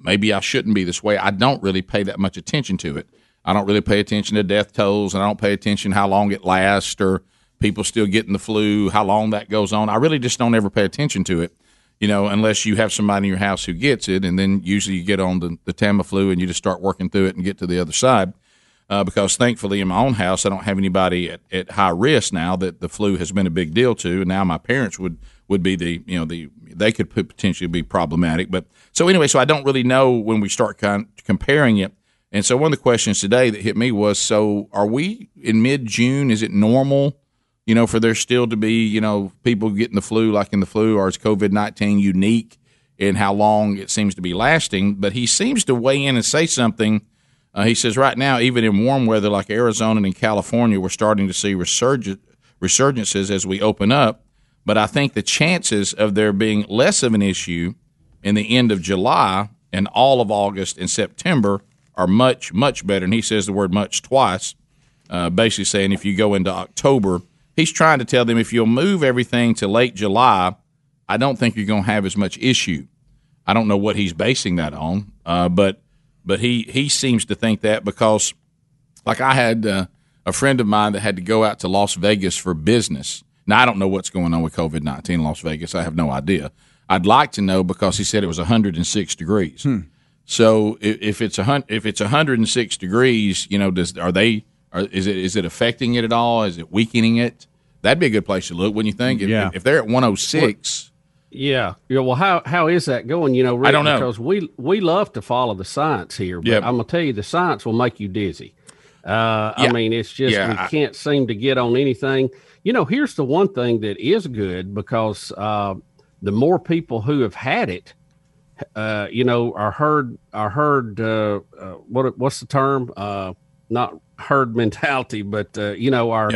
maybe I shouldn't be this way. I don't really pay that much attention to it. I don't really pay attention to death tolls, and I don't pay attention how long it lasts or people still getting the flu, how long that goes on. I really just don't ever pay attention to it, you know, unless you have somebody in your house who gets it, and then usually you get on the, the Tamiflu and you just start working through it and get to the other side. Uh, because thankfully in my own house I don't have anybody at, at high risk now that the flu has been a big deal to, and now my parents would would be the you know the they could potentially be problematic. But so anyway, so I don't really know when we start kind comparing it. And so one of the questions today that hit me was: So are we in mid June? Is it normal, you know, for there still to be you know people getting the flu like in the flu, or is COVID nineteen unique in how long it seems to be lasting? But he seems to weigh in and say something. Uh, he says right now, even in warm weather like Arizona and California, we're starting to see resurgent, resurgences as we open up. But I think the chances of there being less of an issue in the end of July and all of August and September are much, much better. And he says the word much twice, uh, basically saying if you go into October, he's trying to tell them if you'll move everything to late July, I don't think you're going to have as much issue. I don't know what he's basing that on, uh, but but he he seems to think that because, like I had uh, a friend of mine that had to go out to Las Vegas for business. Now I don't know what's going on with COVID nineteen in Las Vegas. I have no idea. I'd like to know because he said it was 106 degrees. So if, if it's a hun- if it's 106 degrees, you know, does are they are, is it is it affecting it at all? Is it weakening it? That'd be a good place to look, wouldn't you think? If, Yeah. if they're at 106. Yeah, yeah. Well, how how is that going? You know, Rick, I don't know. because we we love to follow the science here, but Yep. I'm gonna tell you, the science will make you dizzy. Uh, I mean, it's just Yeah, we I- can't seem to get on anything. You know, here's the one thing that is good because uh, the more people who have had it, uh, you know, our herd our herd. Uh, uh, what what's the term? Uh, not herd mentality, but uh, you know, our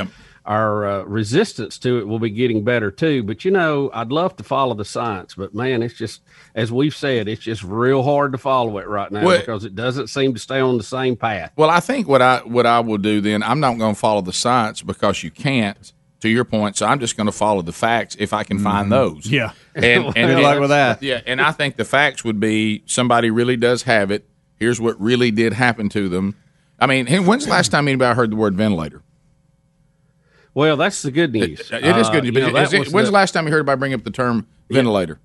our uh, resistance to it will be getting better too. But you know, I'd love to follow the science, but man, it's just as we've said, it's just real hard to follow it right now Well- because it doesn't seem to stay on the same path. Well, I think what I what I will do then, I'm not going to follow the science because you can't. To your point, so I'm just going to follow the facts if I can find those. Yeah. and, and Good luck with that. Yeah, and I think the facts would be somebody really does have it. Here's what really did happen to them. I mean, when's the last time anybody heard the word ventilator? Well, that's the good news. It is good. Uh, you but know, is it- when's the, the- last time you heard anybody bring up the term ventilator?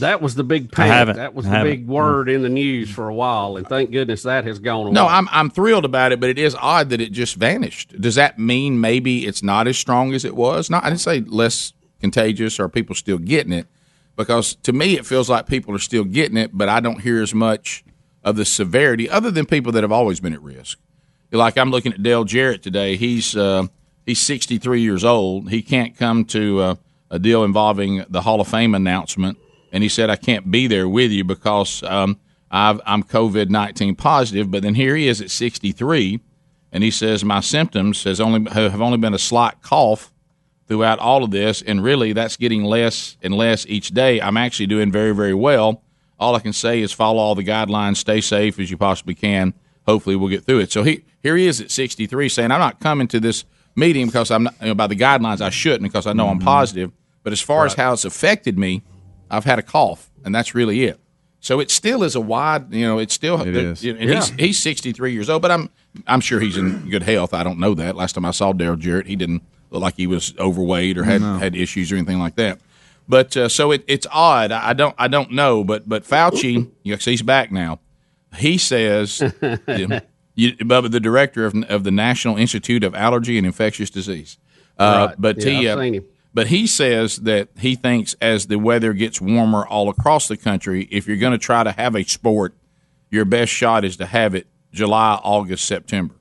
That was the big I panic. haven't. That was I the haven't. big word in the news for a while, and thank goodness that has gone away. No, I'm I'm thrilled about it, but it is odd that it just vanished. Does that mean maybe it's not as strong as it was? Not, I didn't say less contagious or people still getting it, because to me it feels like people are still getting it, but I don't hear as much of the severity, other than people that have always been at risk. Like I'm looking at Dale Jarrett today. He's uh, he's 63 years old. He can't come to uh, a deal involving the Hall of Fame announcement, and he said I can't be there with you because um, I've, I'm COVID 19 positive. But then here he is at 63, and he says my symptoms has only have only been a slight cough throughout all of this, and really that's getting less and less each day. I'm actually doing very very well. All I can say is follow all the guidelines, stay safe as you possibly can. Hopefully we'll get through it. So he here he is at 63 saying I'm not coming to this meeting because I'm not you know, by the guidelines I shouldn't because I know I'm positive. But as far as how it's affected me, I've had a cough, and that's really it. So it still is a wide, you know, it's still It is. and he's Yeah. he's 63 years old, but I'm I'm sure he's in good health. I don't know that. Last time I saw Daryl Jarrett, he didn't look like he was overweight or had No. had issues or anything like that. But uh, so it, it's odd. I don't I don't know, but but Fauci, you yes, he's back now. He says, you, Bubba, the director of of the National Institute of Allergy and Infectious Disease. Uh, Right. But Yeah, he I've uh, seen him. But he says that he thinks as the weather gets warmer all across the country, if you're going to try to have a sport, your best shot is to have it July, August, September.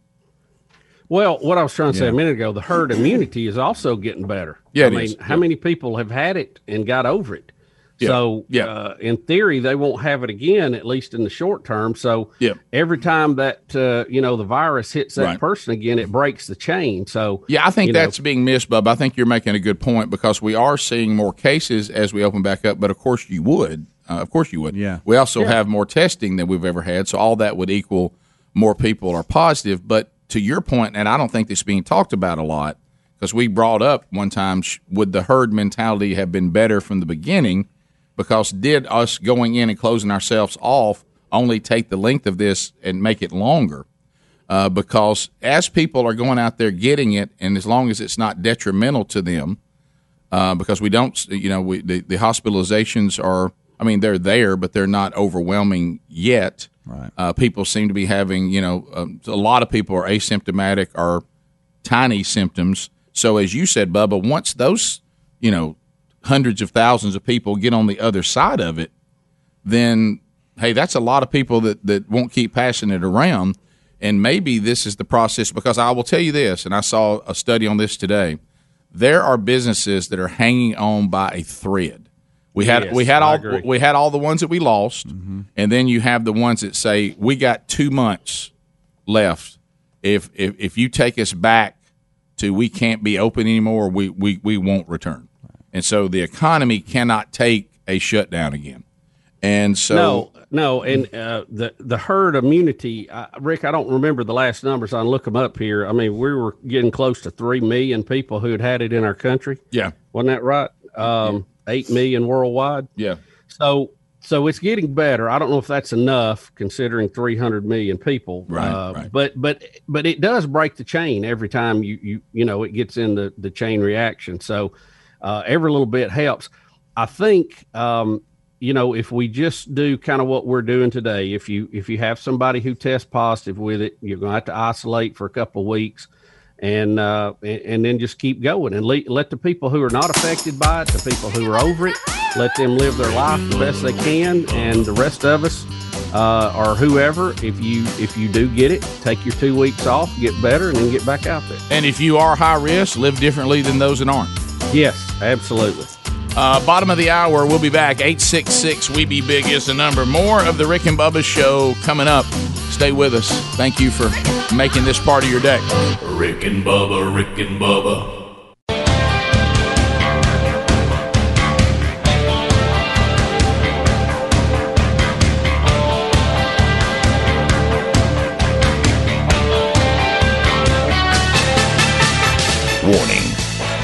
Well, what I was trying to say a minute ago, the herd immunity is also getting better. Yeah, I mean, is. how many people have had it and got over it? Yeah. So, Yeah. Uh, in theory, they won't have it again, at least in the short term. So, Yeah. every time that uh, you know the virus hits that Right. person again, it breaks the chain. So, Yeah, I think you know, that's being missed, Bub. I think you're making a good point because we are seeing more cases as we open back up. But of course, you would. Uh, of course, you would. Yeah. We also Yeah. have more testing than we've ever had, so all that would equal more people are positive. But to your point, and I don't think this is being talked about a lot, because we brought up one time sh- would the herd mentality have been better from the beginning? Because did us going in and closing ourselves off only take the length of this and make it longer? Uh, because as people are going out there getting it, and as long as it's not detrimental to them, uh, because we don't, you know, we, the, the hospitalizations are, I mean, they're there, but they're not overwhelming yet. Right. Uh, people seem to be having, you know, um, a lot of people are asymptomatic or tiny symptoms. So, as you said, Bubba, once those, you know, hundreds of thousands of people get on the other side of it, then hey, that's a lot of people that, that won't keep passing it around. And maybe this is the process because I will tell you this, and I saw a study on this today. There are businesses that are hanging on by a thread. We had Yes, we had all we had all the ones that we lost, mm-hmm. and then you have the ones that say we got two months left. If if if you take us back to we can't be open anymore, we we, we won't return. And so the economy cannot take a shutdown again. And so no, no, and uh, the the herd immunity, uh, Rick. I don't remember the last numbers. I look them up here. I mean, we were getting close to three million people who had had it in our country. Yeah, wasn't that right? Um, Eight million worldwide. Yeah. So so it's getting better. I don't know if that's enough considering 300 million people. Right, Uh, right. But but but it does break the chain every time you you you know it gets in the the chain reaction. So uh, every little bit helps. I think um, you know if we just do kind of what we're doing today. If you if you have somebody who tests positive with it, you're going to have to isolate for a couple of weeks. And, uh, and then just keep going and le- let the people who are not affected by it, the people who are over it, let them live their life the best they can, and the rest of us, uh, or whoever, if you if you do get it, take your two weeks off, get better, and then get back out there. And if you are high risk, live differently than those that aren't. Yes, absolutely. Uh, bottom of the hour, we'll be back. 866 We Be Big is the number. More of the Rick and Bubba show coming up. Stay with us. Thank you for making this part of your day. Rick and Bubba, Rick and Bubba. Warning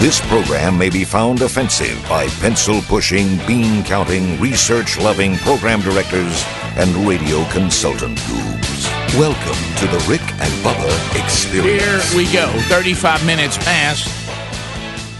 This program may be found offensive by pencil pushing, bean counting, research loving program directors and radio consultant goobs. Welcome to the Rick and Bubba Experience. Here we go. 35 minutes past.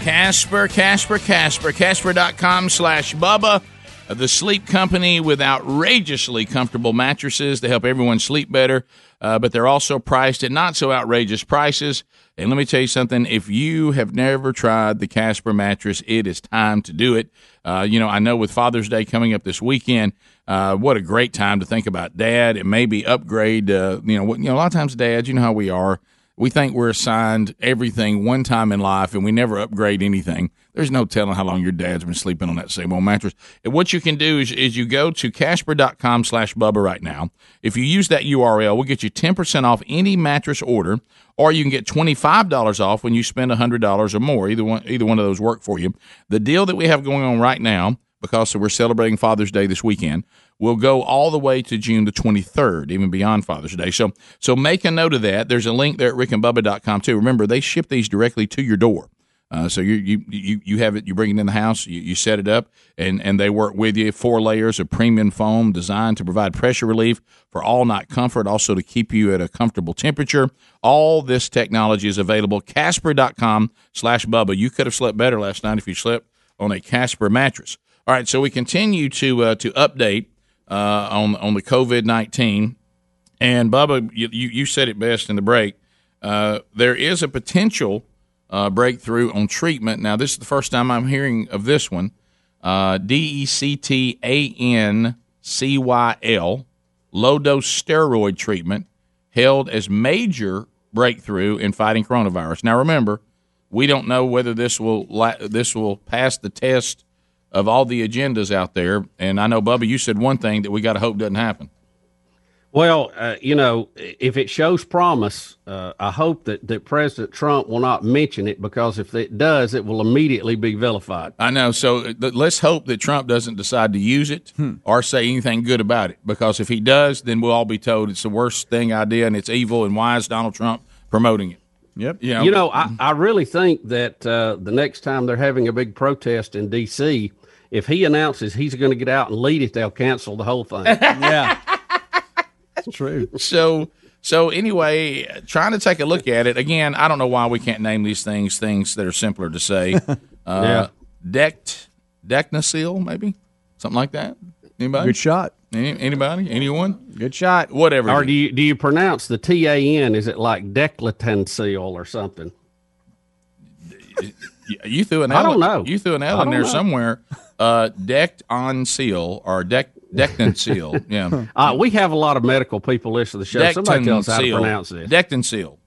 Casper, Casper, Casper, Casper.com slash Bubba, the sleep company with outrageously comfortable mattresses to help everyone sleep better, uh, but they're also priced at not so outrageous prices. And let me tell you something if you have never tried the Casper mattress, it is time to do it. Uh, you know, I know with Father's Day coming up this weekend, uh, what a great time to think about dad and maybe upgrade. Uh, you know, you know, a lot of times dads, you know how we are. We think we're assigned everything one time in life and we never upgrade anything. There's no telling how long your dad's been sleeping on that same old mattress. And what you can do is, is you go to Casper.com slash Bubba right now. If you use that URL, we'll get you 10% off any mattress order, or you can get $25 off when you spend $100 or more. Either one, either one of those work for you. The deal that we have going on right now, because we're celebrating Father's Day this weekend, will go all the way to June the 23rd, even beyond Father's Day. So, so make a note of that. There's a link there at rickandbubba.com too. Remember, they ship these directly to your door. Uh, so you, you you you have it. You bring it in the house. You, you set it up, and and they work with you. Four layers of premium foam designed to provide pressure relief for all night comfort, also to keep you at a comfortable temperature. All this technology is available. Casper.com/slash Bubba. You could have slept better last night if you slept on a Casper mattress. All right, so we continue to uh, to update uh, on on the COVID nineteen, and Bubba, you, you said it best in the break. Uh, there is a potential uh, breakthrough on treatment. Now, this is the first time I'm hearing of this one. Uh, D E C T A N C Y L, low dose steroid treatment, held as major breakthrough in fighting coronavirus. Now, remember, we don't know whether this will this will pass the test of all the agendas out there. And I know, Bubba, you said one thing that we got to hope doesn't happen. Well, uh, you know, if it shows promise, uh, I hope that, that President Trump will not mention it because if it does, it will immediately be vilified. I know. So uh, th- let's hope that Trump doesn't decide to use it or say anything good about it. Because if he does, then we'll all be told it's the worst thing idea and it's evil. And why is Donald Trump promoting it? Yep. You know, I, I really think that uh, the next time they're having a big protest in D.C., if he announces he's going to get out and lead it, they'll cancel the whole thing. yeah, That's true. So so anyway, trying to take a look at it again. I don't know why we can't name these things things that are simpler to say. Uh, Yeah. Decked, Decknasil, maybe something like that. Anybody? Good shot. Any, anybody? Anyone? Good shot. Whatever. Or do you do you pronounce the T A N? Is it like Declatensil or something? you threw an I L. don't know. You threw an I L in there know. somewhere. Uh, decked on seal or deck Deckton seal. Yeah. Uh, we have a lot of medical people listen to the show. Somebody tell us how to pronounce this. Deckton seal.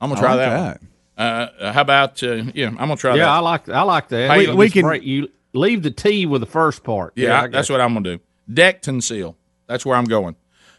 I'm gonna try like that. one. Uh, how about uh, yeah? I'm gonna try yeah, that. I like I like that. How We, we can you leave the T with the first part. Yeah, I- that's what I'm gonna do. Deckton seal. That's where I'm going.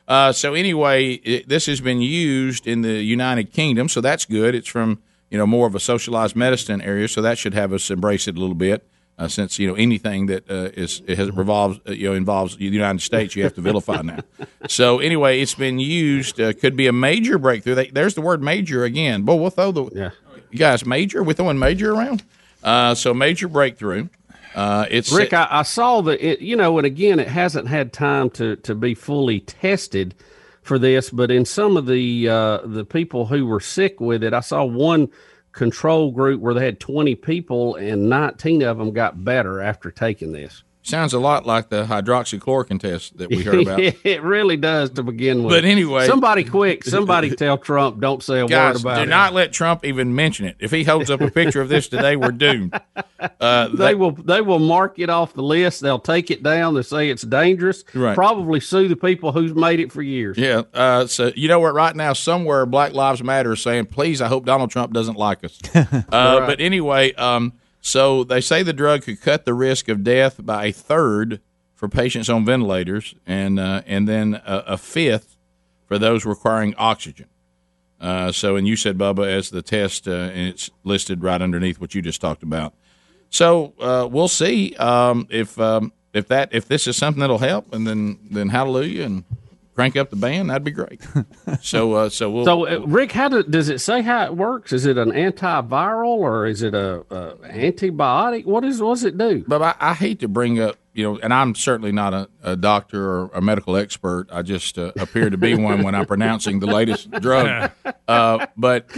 Uh, so anyway, it, this has been used in the United Kingdom, so that's good. It's from you know more of a socialized medicine area, so that should have us embrace it a little bit. Uh, since you know anything that uh, is it has revolves uh, you know involves the United States, you have to vilify now. So anyway, it's been used. Uh, could be a major breakthrough. They, there's the word major again. Boy, we'll throw the yeah. you guys major. We're throwing major around. Uh, so major breakthrough. Uh, it's Rick, I, I saw that it, you know, and again, it hasn't had time to, to be fully tested for this, but in some of the uh, the people who were sick with it, I saw one control group where they had 20 people and 19 of them got better after taking this. Sounds a lot like the hydroxychloroquine test that we heard about. it really does to begin with. But anyway- somebody quick, somebody tell Trump don't say a word Guys, about do it. not let Trump even mention it. If he holds up a picture of this today, we're doomed. Uh, they will they will mark it off the list. They'll take it down. They'll say it's dangerous. Right. Probably sue the people who's made it for years. Yeah. Uh, so you know what? Right now, somewhere Black Lives Matter is saying, "Please, I hope Donald Trump doesn't like us." Uh, But anyway, um, so they say the drug could cut the risk of death by a third for patients on ventilators, and uh, and then a, a fifth for those requiring oxygen. Uh, so, and you said Bubba as the test, uh, and it's listed right underneath what you just talked about. So uh, we'll see um, if um, if that if this is something that'll help, and then then hallelujah and crank up the band. That'd be great. so uh, so we'll So, uh, Rick, how do, does it say how it works? Is it an antiviral or is it a, a antibiotic? What is what does it do? But I, I hate to bring up, you know, and I'm certainly not a, a doctor or a medical expert. I just uh, appear to be one when I'm pronouncing the latest drug. Uh, but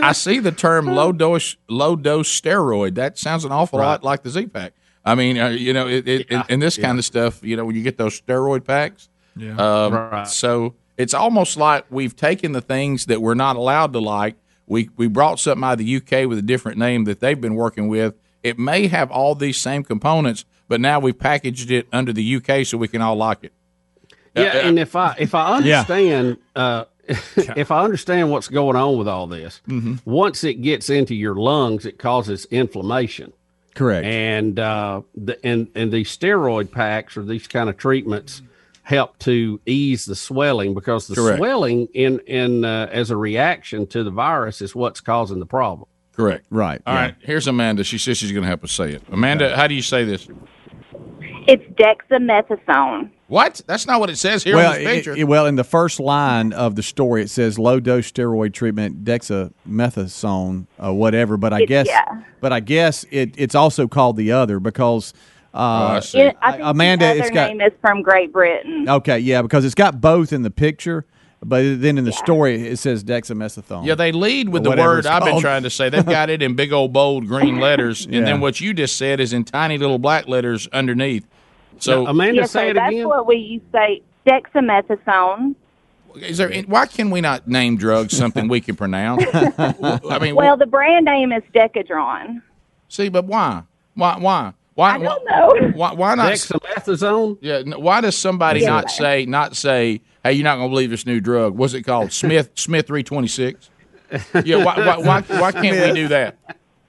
I see the term low dose low dose steroid. That sounds an awful lot like the Z pack. I mean, uh, you know, it, it, and- and this kind of stuff. You know, when you get those steroid packs. Yeah. Um, Right. So it's almost like we've taken the things that we're not allowed to like. We we brought something out of the UK with a different name that they've been working with. It may have all these same components, but now we've packaged it under the UK so we can all like it. Yeah, Uh, uh, and if I if I Yeah. understand uh, if I understand what's going on with all this, Mm-hmm. once it gets into your lungs, it causes inflammation. Correct. And uh, the, and and these steroid packs or these kind of treatments help to ease the swelling because the Correct. swelling in in uh, as a reaction to the virus is what's causing the problem. Correct. Right. All right. Here's Amanda. She says she's going to help us say it. Amanda, how do you say this? It's dexamethasone. What? That's not what it says here well, on this picture. it- it- well, in the first line of the story, it says low dose steroid treatment, dexamethasone, uh, whatever. But I It- guess, yeah. but I guess it, it's also called the other because Oh, uh, It- I Amanda, the other it's got name is from Great Britain. okay, yeah, because it's got both in the picture, but then in the story it says dexamethasone. Yeah, they lead with the word I've been trying to say. They've got it in big old bold green letters, and then what you just said is in tiny little black letters underneath. So, yes, sir, that's what we used to say. Dexamethasone. is there? Why can we not name drugs something we can pronounce? I mean, well, the brand name is Decadron. see, but why? Why? Why? Why? I don't know. Why, why not? Dexamethasone. Yeah. Why does somebody Yeah. not say not say, "Hey, you're not going to believe this new drug"? What's it called? Smith Smith three twenty six. Yeah. Why, why, why, why can't we do that?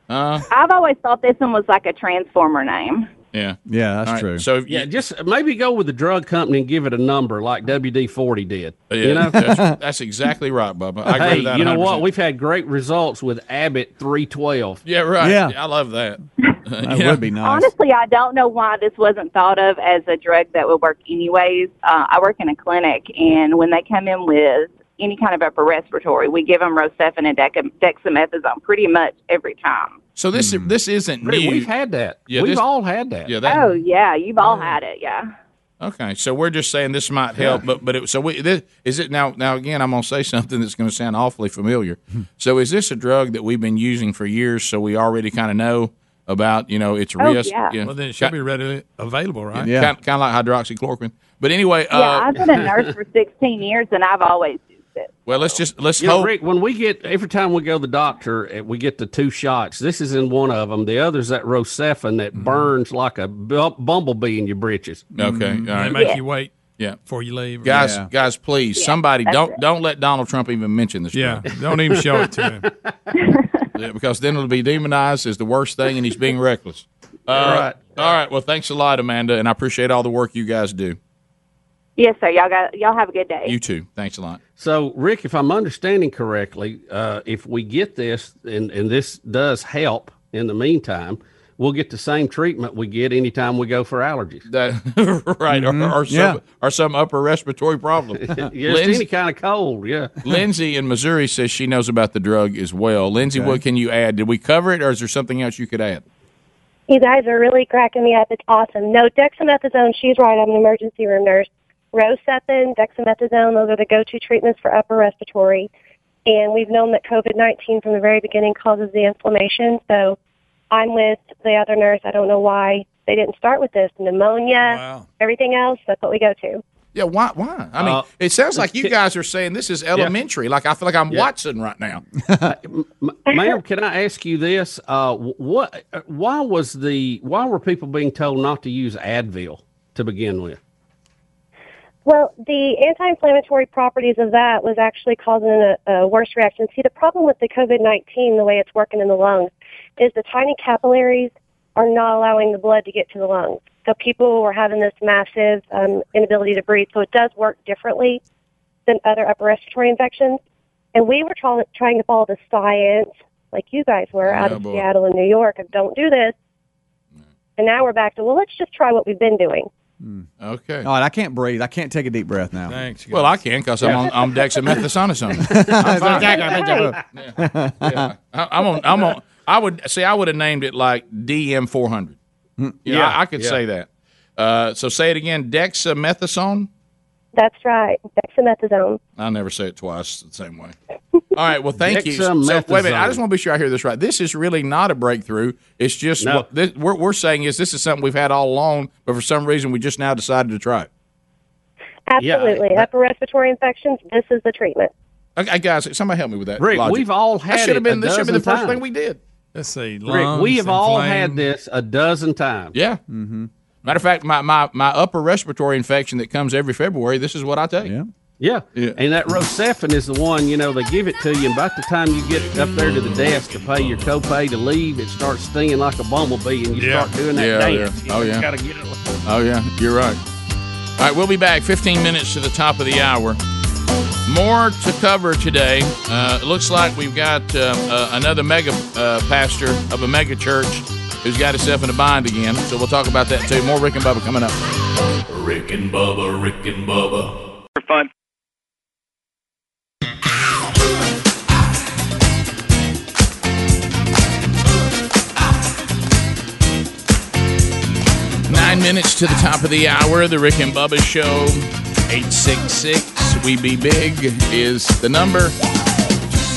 Uh, I've always thought this one was like a transformer name. yeah. Yeah, that's All right, true. So if Yeah, just maybe go with the drug company and give it a number like WD forty did. Yeah, you know. that's, that's exactly right, Bubba. I agree hey, with that. you know what? 100%. We've had great results with Abbott 312. Yeah, right. Yeah. I love that. That would be nice. Honestly, I don't know why this wasn't thought of as a drug that would work anyways. Uh, I work in a clinic, and when they come in with any kind of upper respiratory, we give them Rocephin and deca- dexamethasone pretty much every time. So this this isn't new. we've had that. Yeah, we've this- all had that. Yeah, that, oh yeah, you've all had it, yeah. Okay, so we're just saying this might help, but but it, so we, this, is it now? Now again, I'm going to say something that's going to sound awfully familiar. so is this a drug that we've been using for years? So we already kind of know about you know its Oh, risk. yeah. Well, then it should be readily available, right? Yeah, kind, kind of like hydroxychloroquine. But anyway, Yeah, uh, I've been a nurse for 16 years, and I've always used it. well, let's just let's You know, hope. Rick, when we get every time we go to the doctor, eh, we get the two shots. This is in one of them. The other's that Rocephin that Mm-hmm. burns like a bumblebee in your britches. Okay, all They right. make you wait Yeah. before you leave. Guys, Yeah. guys, please, Yeah, somebody don't it. don't let Donald Trump even mention this. Yeah, don't even show it to him. Yeah, because then it'll be demonized as the worst thing, and he's being reckless. Uh, All right. all right. Well, thanks a lot, Amanda, and I appreciate all the work you guys do. Yes, sir. Y'all got y'all have a good day. You too. Thanks a lot. So, Rick, if I'm understanding correctly, uh, if we get this and, and this does help in the meantime, we'll get the same treatment we get anytime we go for allergies. That right, or, mm-hmm. or some Yeah. or some upper respiratory problem. Yes, any kind of cold, yeah. Lindsay in Missouri says she knows about the drug as well. Lindsay, Okay. what can you add? Did we cover it, or is there something else you could add? You guys are really cracking me up. It's awesome. No, dexamethasone, she's right. I'm an emergency room nurse. Rocephin, dexamethasone, those are the go-to treatments for upper respiratory. And we've known that COVID-19 from the very beginning causes the inflammation. So I'm with the other nurse. I don't know why they didn't start with this. Pneumonia, everything else, that's what we go to. Yeah, why? Why? I mean, Uh, it sounds like you guys are saying this is elementary. Like I feel like I'm Yeah. Watson right now. Ma'am, can I ask you this? Uh, what? uh, Why was the? Why were people being told not to use Advil to begin with? Well, the anti-inflammatory properties of that was actually causing a, a worse reaction. See, the problem with the COVID-19, the way it's working in the lungs, is the tiny capillaries are not allowing the blood to get to the lungs. So people were having this massive um, inability to breathe. So it does work differently than other upper respiratory infections. And we were trying trying to follow the science, like you guys were out Oh, of boy. Seattle and New York, of don't do this. And now we're back to well, let's just try what we've been doing. Okay. All right, I can't breathe. I can't take a deep breath now. Thanks. Well, I can because I'm on I'm dexamethasone. I'm fine. yeah. Yeah. I'm on. I'm on. I would see. I would have named it like DM 400. Yeah, Yeah, I, I could yeah. say that. Uh, so say it again. Dexamethasone. That's right, dexamethasone. I'll never say it twice the same way. All right. Well, thank you. So, wait a minute. I just want to be sure I hear this right. This is really not a breakthrough. It's just No. what this, we're, we're saying is this is something we've had all along, but for some reason we just now decided to try it. Absolutely. Upper respiratory infections, this is the treatment. Okay, guys, somebody help me with that. Rick, logic. we've all That had should have been. This should have been the dozen first thing we did. Let's see. Rick, we have all had this a dozen times. Yeah. Mm-hmm. Matter of fact, my, my, my upper respiratory infection that comes every February, this is what I take. Yeah. Yeah. And that Rocephin is the one, you know, they give it to you, and by the time you get up there to the desk to pay your copay to leave, it starts stinging like a bumblebee, and you Yeah. start doing that Yeah, dance. yeah. Oh, yeah. Gotta get it. Oh, yeah, you're right. All right, we'll be back 15 minutes to the top of the hour. More to cover today. Uh, it looks like we've got uh, uh, another mega uh, pastor of a mega church who's got himself in a bind again. So we'll talk about that too. More Rick and Bubba coming up. Rick and Bubba, Rick and Bubba. For fun. Nine minutes to the top of the hour. The Rick and Bubba Show. 866 We Be Big is the number.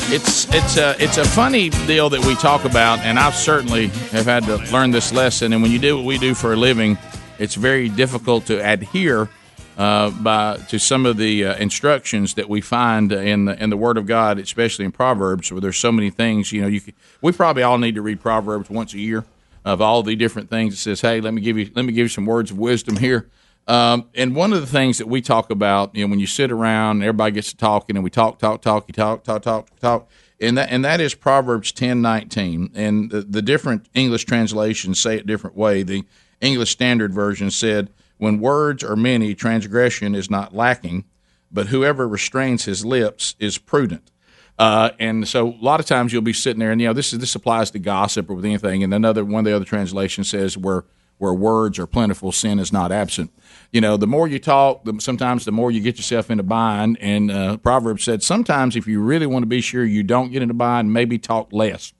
It's it's a it's a funny deal that we talk about, and I certainly have had to learn this lesson. And when you do what we do for a living, it's very difficult to adhere uh, by to some of the uh, instructions that we find in the in the Word of God, especially in Proverbs, where there's so many things. You know, you could, we probably all need to read Proverbs once a year of all the different things. It says, "Hey, let me give you let me give you some words of wisdom here." Um, and one of the things that we talk about, you know, when you sit around, and everybody gets to talking, and we talk, talk, talk, talk, talk, talk, talk, and that and that is Proverbs ten nineteen. And the, the different English translations say it different way. The English Standard Version said, "When words are many, transgression is not lacking, but whoever restrains his lips is prudent." Uh, and so a lot of times you'll be sitting there, and you know this is this applies to gossip or with anything. And another one of the other translations says where where words are plentiful, sin is not absent. You know, the more you talk, the, sometimes the more you get yourself into bind. And uh, Proverbs said sometimes if you really want to be sure you don't get into bind, maybe talk less.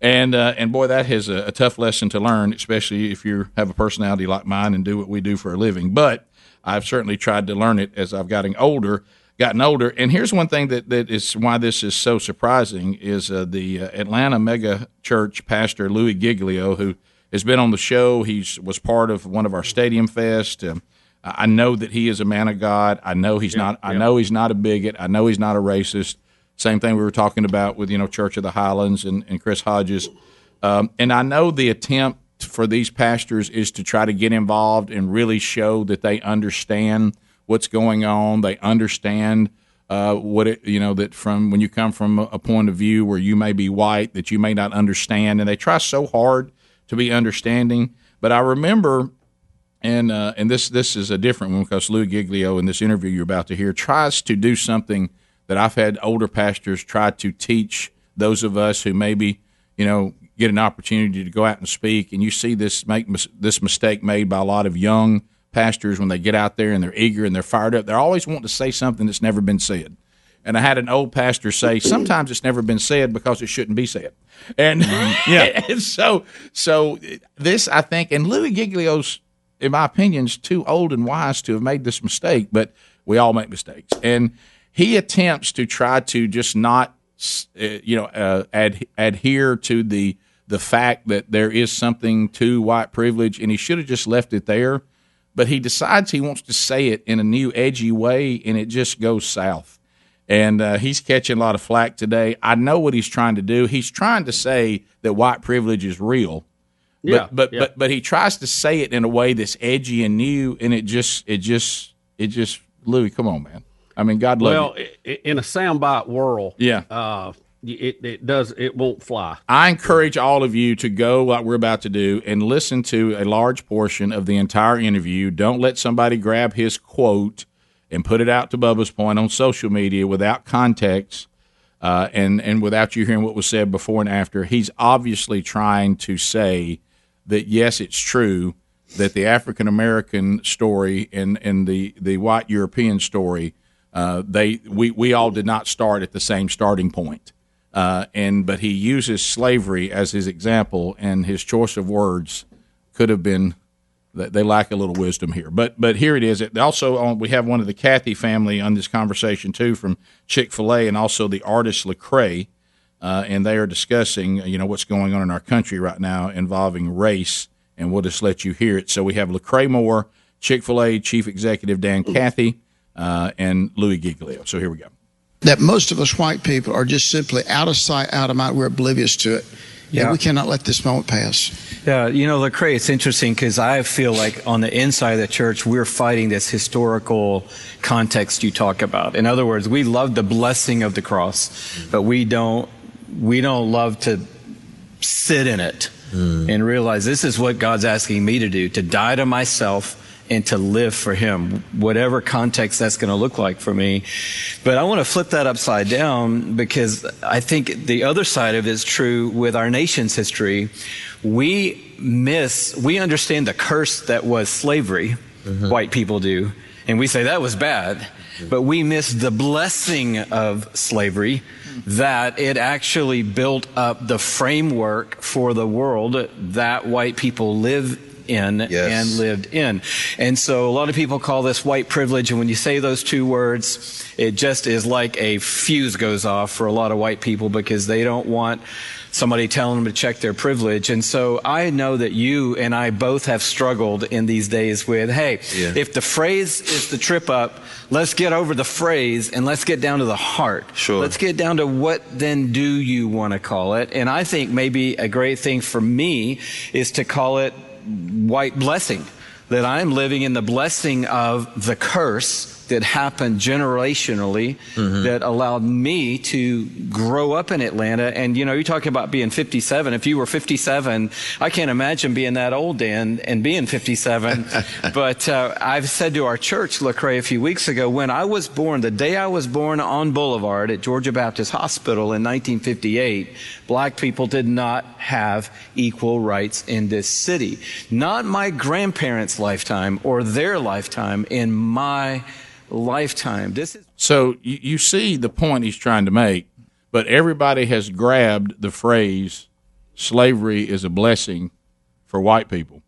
And uh, and boy, that is a, a tough lesson to learn, especially if you have a personality like mine and do what we do for a living. But I've certainly tried to learn it as I've gotten older. Gotten older, and here's one thing that, that is why this is so surprising is uh, the uh, Atlanta mega church pastor Louis Giglio, who has been on the show. He was part of one of our Stadium Fest. Um, I know that he is a man of God. I know he's not. I know he's not a bigot. I know he's not a racist. Same thing we were talking about with you know Church of the Highlands and, and Chris Hodges. Um, and I know the attempt for these pastors is to try to get involved and really show that they understand what's going on. They understand uh, what it you know that from when you come from a point of view where you may be white that you may not understand, and they try so hard to be understanding. But I remember and uh, and this this is a different one because Lou Giglio in this interview you're about to hear tries to do something that I've had older pastors try to teach those of us who maybe you know get an opportunity to go out and speak, and you see this make mis- this mistake made by a lot of young pastors when they get out there and they're eager and they're fired up. They're always wanting to say something that's never been said. And I had an old pastor say, sometimes it's never been said because it shouldn't be said. And yeah, and so so this I think, and Louis Giglio's, in my opinion, is too old and wise to have made this mistake. But we all make mistakes, and he attempts to try to just not, uh, you know, uh, ad- adhere to the the fact that there is something to white privilege, and he should have just left it there. But he decides he wants to say it in a new, edgy way, and it just goes south and uh, he's catching a lot of flack today. I know what he's trying to do. He's trying to say that white privilege is real, but Yeah, but, yeah. but but he tries to say it in a way that's edgy and new, and it just it just it just Louis, come on, man. I mean, God love Well, you. in a soundbite world, Yeah. uh, it it does it won't fly. I encourage all of you to go like we're about to do and listen to a large portion of the entire interview. Don't let somebody grab his quote and put it out to Bubba's point on social media without context uh, and and without you hearing what was said before and after. He's obviously trying to say that yes, it's true that the African American story and and the the white European story uh, they we we all did not start at the same starting point. Uh, and but he uses slavery as his example, and his choice of words could have been they lack a little wisdom here. But but here it is. It also we have one of the Cathy family on this conversation too from Chick Fil A, and also the artist Lecrae, uh, and they are discussing you know what's going on in our country right now involving race, and we'll just let you hear it. So we have Lecrae Moore, Chick Fil A Chief Executive Dan Cathy, uh, and Louis Giglio. So here we go. that most of us white people are just simply out of sight, out of mind. We're oblivious to it. Yeah, Yeah. we cannot let this moment pass. Yeah, you know, Lecrae, it's interesting because I feel like on the inside of the church, we're fighting this historical context you talk about. In other words, we love the blessing of the cross, but we don't, we don't love to sit in it mm. and realize this is what God's asking me to do, to die to myself and to live for Him, whatever context that's going to look like for me. But I want to flip that upside down because I think the other side of it is true with our nation's history. We miss, we understand the curse that was slavery, mm-hmm. white people do, and we say that was bad. Mm-hmm. But we miss the blessing of slavery that it actually built up the framework for the world that white people live in and lived in. And so a lot of people call this white privilege. And when you say those two words, it just is like a fuse goes off for a lot of white people because they don't want somebody telling them to check their privilege. And so I know that you and I both have struggled in these days with, hey, Yeah. if the phrase is the trip up, let's get over the phrase and let's get down to the heart. Sure. Let's get down to what then do you want to call it? And I think maybe a great thing for me is to call it white blessing. That I'm living in the blessing of the curse that happened generationally that allowed me to grow up in Atlanta. And, you know, you're talking about being 57. If you were 57, I can't imagine being that old, Dan, and being 57. but uh, I've said to our church, Lecrae, a few weeks ago, when I was born, the day I was born on Boulevard at Georgia Baptist Hospital in 1958, black people did not have equal rights in this city. Not my grandparents' lifetime or their lifetime, in my lifetime. This is So you, you see the point he's trying to make, but everybody has grabbed the phrase slavery is a blessing for white people.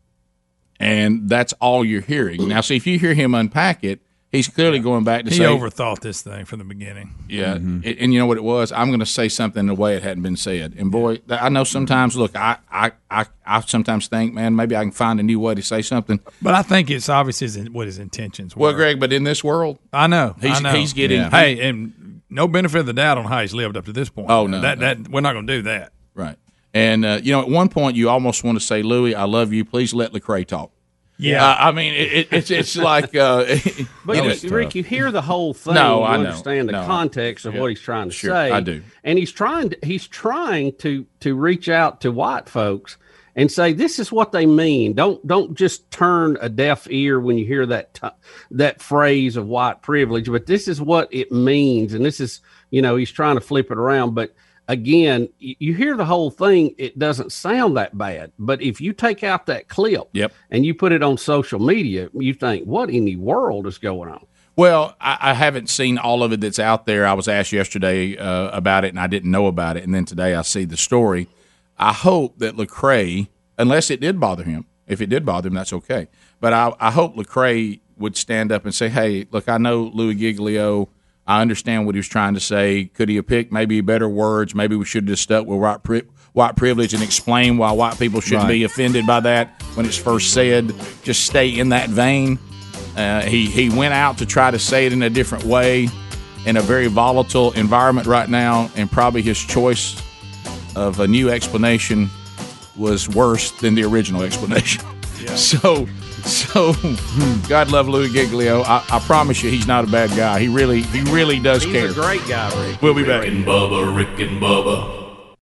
And that's all you're hearing. Now, see, if you hear him unpack it, he's clearly going back to He say, overthought this thing from the beginning. Yeah, and, and you know what it was? I'm going to say something the way it hadn't been said. And boy, th- I know sometimes. Look, I, I, I, I sometimes think, man, maybe I can find a new way to say something. But I think it's obvious his, what his intentions were. Well, Greg, but in this world, I know. He's- I know. he's getting- Hey, and no benefit of the doubt on how he's lived up to this point. Oh, no, that no. that we're not going to do that. right? And uh, you know, at one point, you almost want to say, Louis, I love you. Please let Lecrae talk. Yeah. Uh, I mean, it, it, it's it's like. Uh, But you you, know, Rick, you hear the whole thing. No, you I know. understand the No, I- context of yeah. what he's trying to Sure, say. I do. and he's trying to he's trying to to reach out to white folks and say this is what they mean. Don't don't just turn a deaf ear when you hear that t- that phrase of white privilege. But this is what it means, and this is you know he's trying to flip it around, but. Again, you hear the whole thing, it doesn't sound that bad. But if you take out that clip Yep. and you put it on social media, you think, what in the world is going on? Well, I, I haven't seen all of it that's out there. I was asked yesterday uh, about it, and I didn't know about it. And then today I see the story. I hope that Lecrae, unless it did bother him, if it did bother him, that's okay. But I, I hope Lecrae would stand up and say, "Hey, look, I know Louis Giglio. I understand what he was trying to say. Could he have picked maybe better words? Maybe we should have just stuck with white, pri- white privilege and explain why white people shouldn't be offended by that when it's first said. Just stay in that vein." Uh, he he went out to try to say it in a different way, in a very volatile environment right now, and probably his choice of a new explanation was worse than the original explanation. So, so God love Louis Giglio. I, I promise you, he's not a bad guy. He really he really does He's care. He's a great guy, Rick. We'll be back. Rick and Bubba, Rick and Bubba.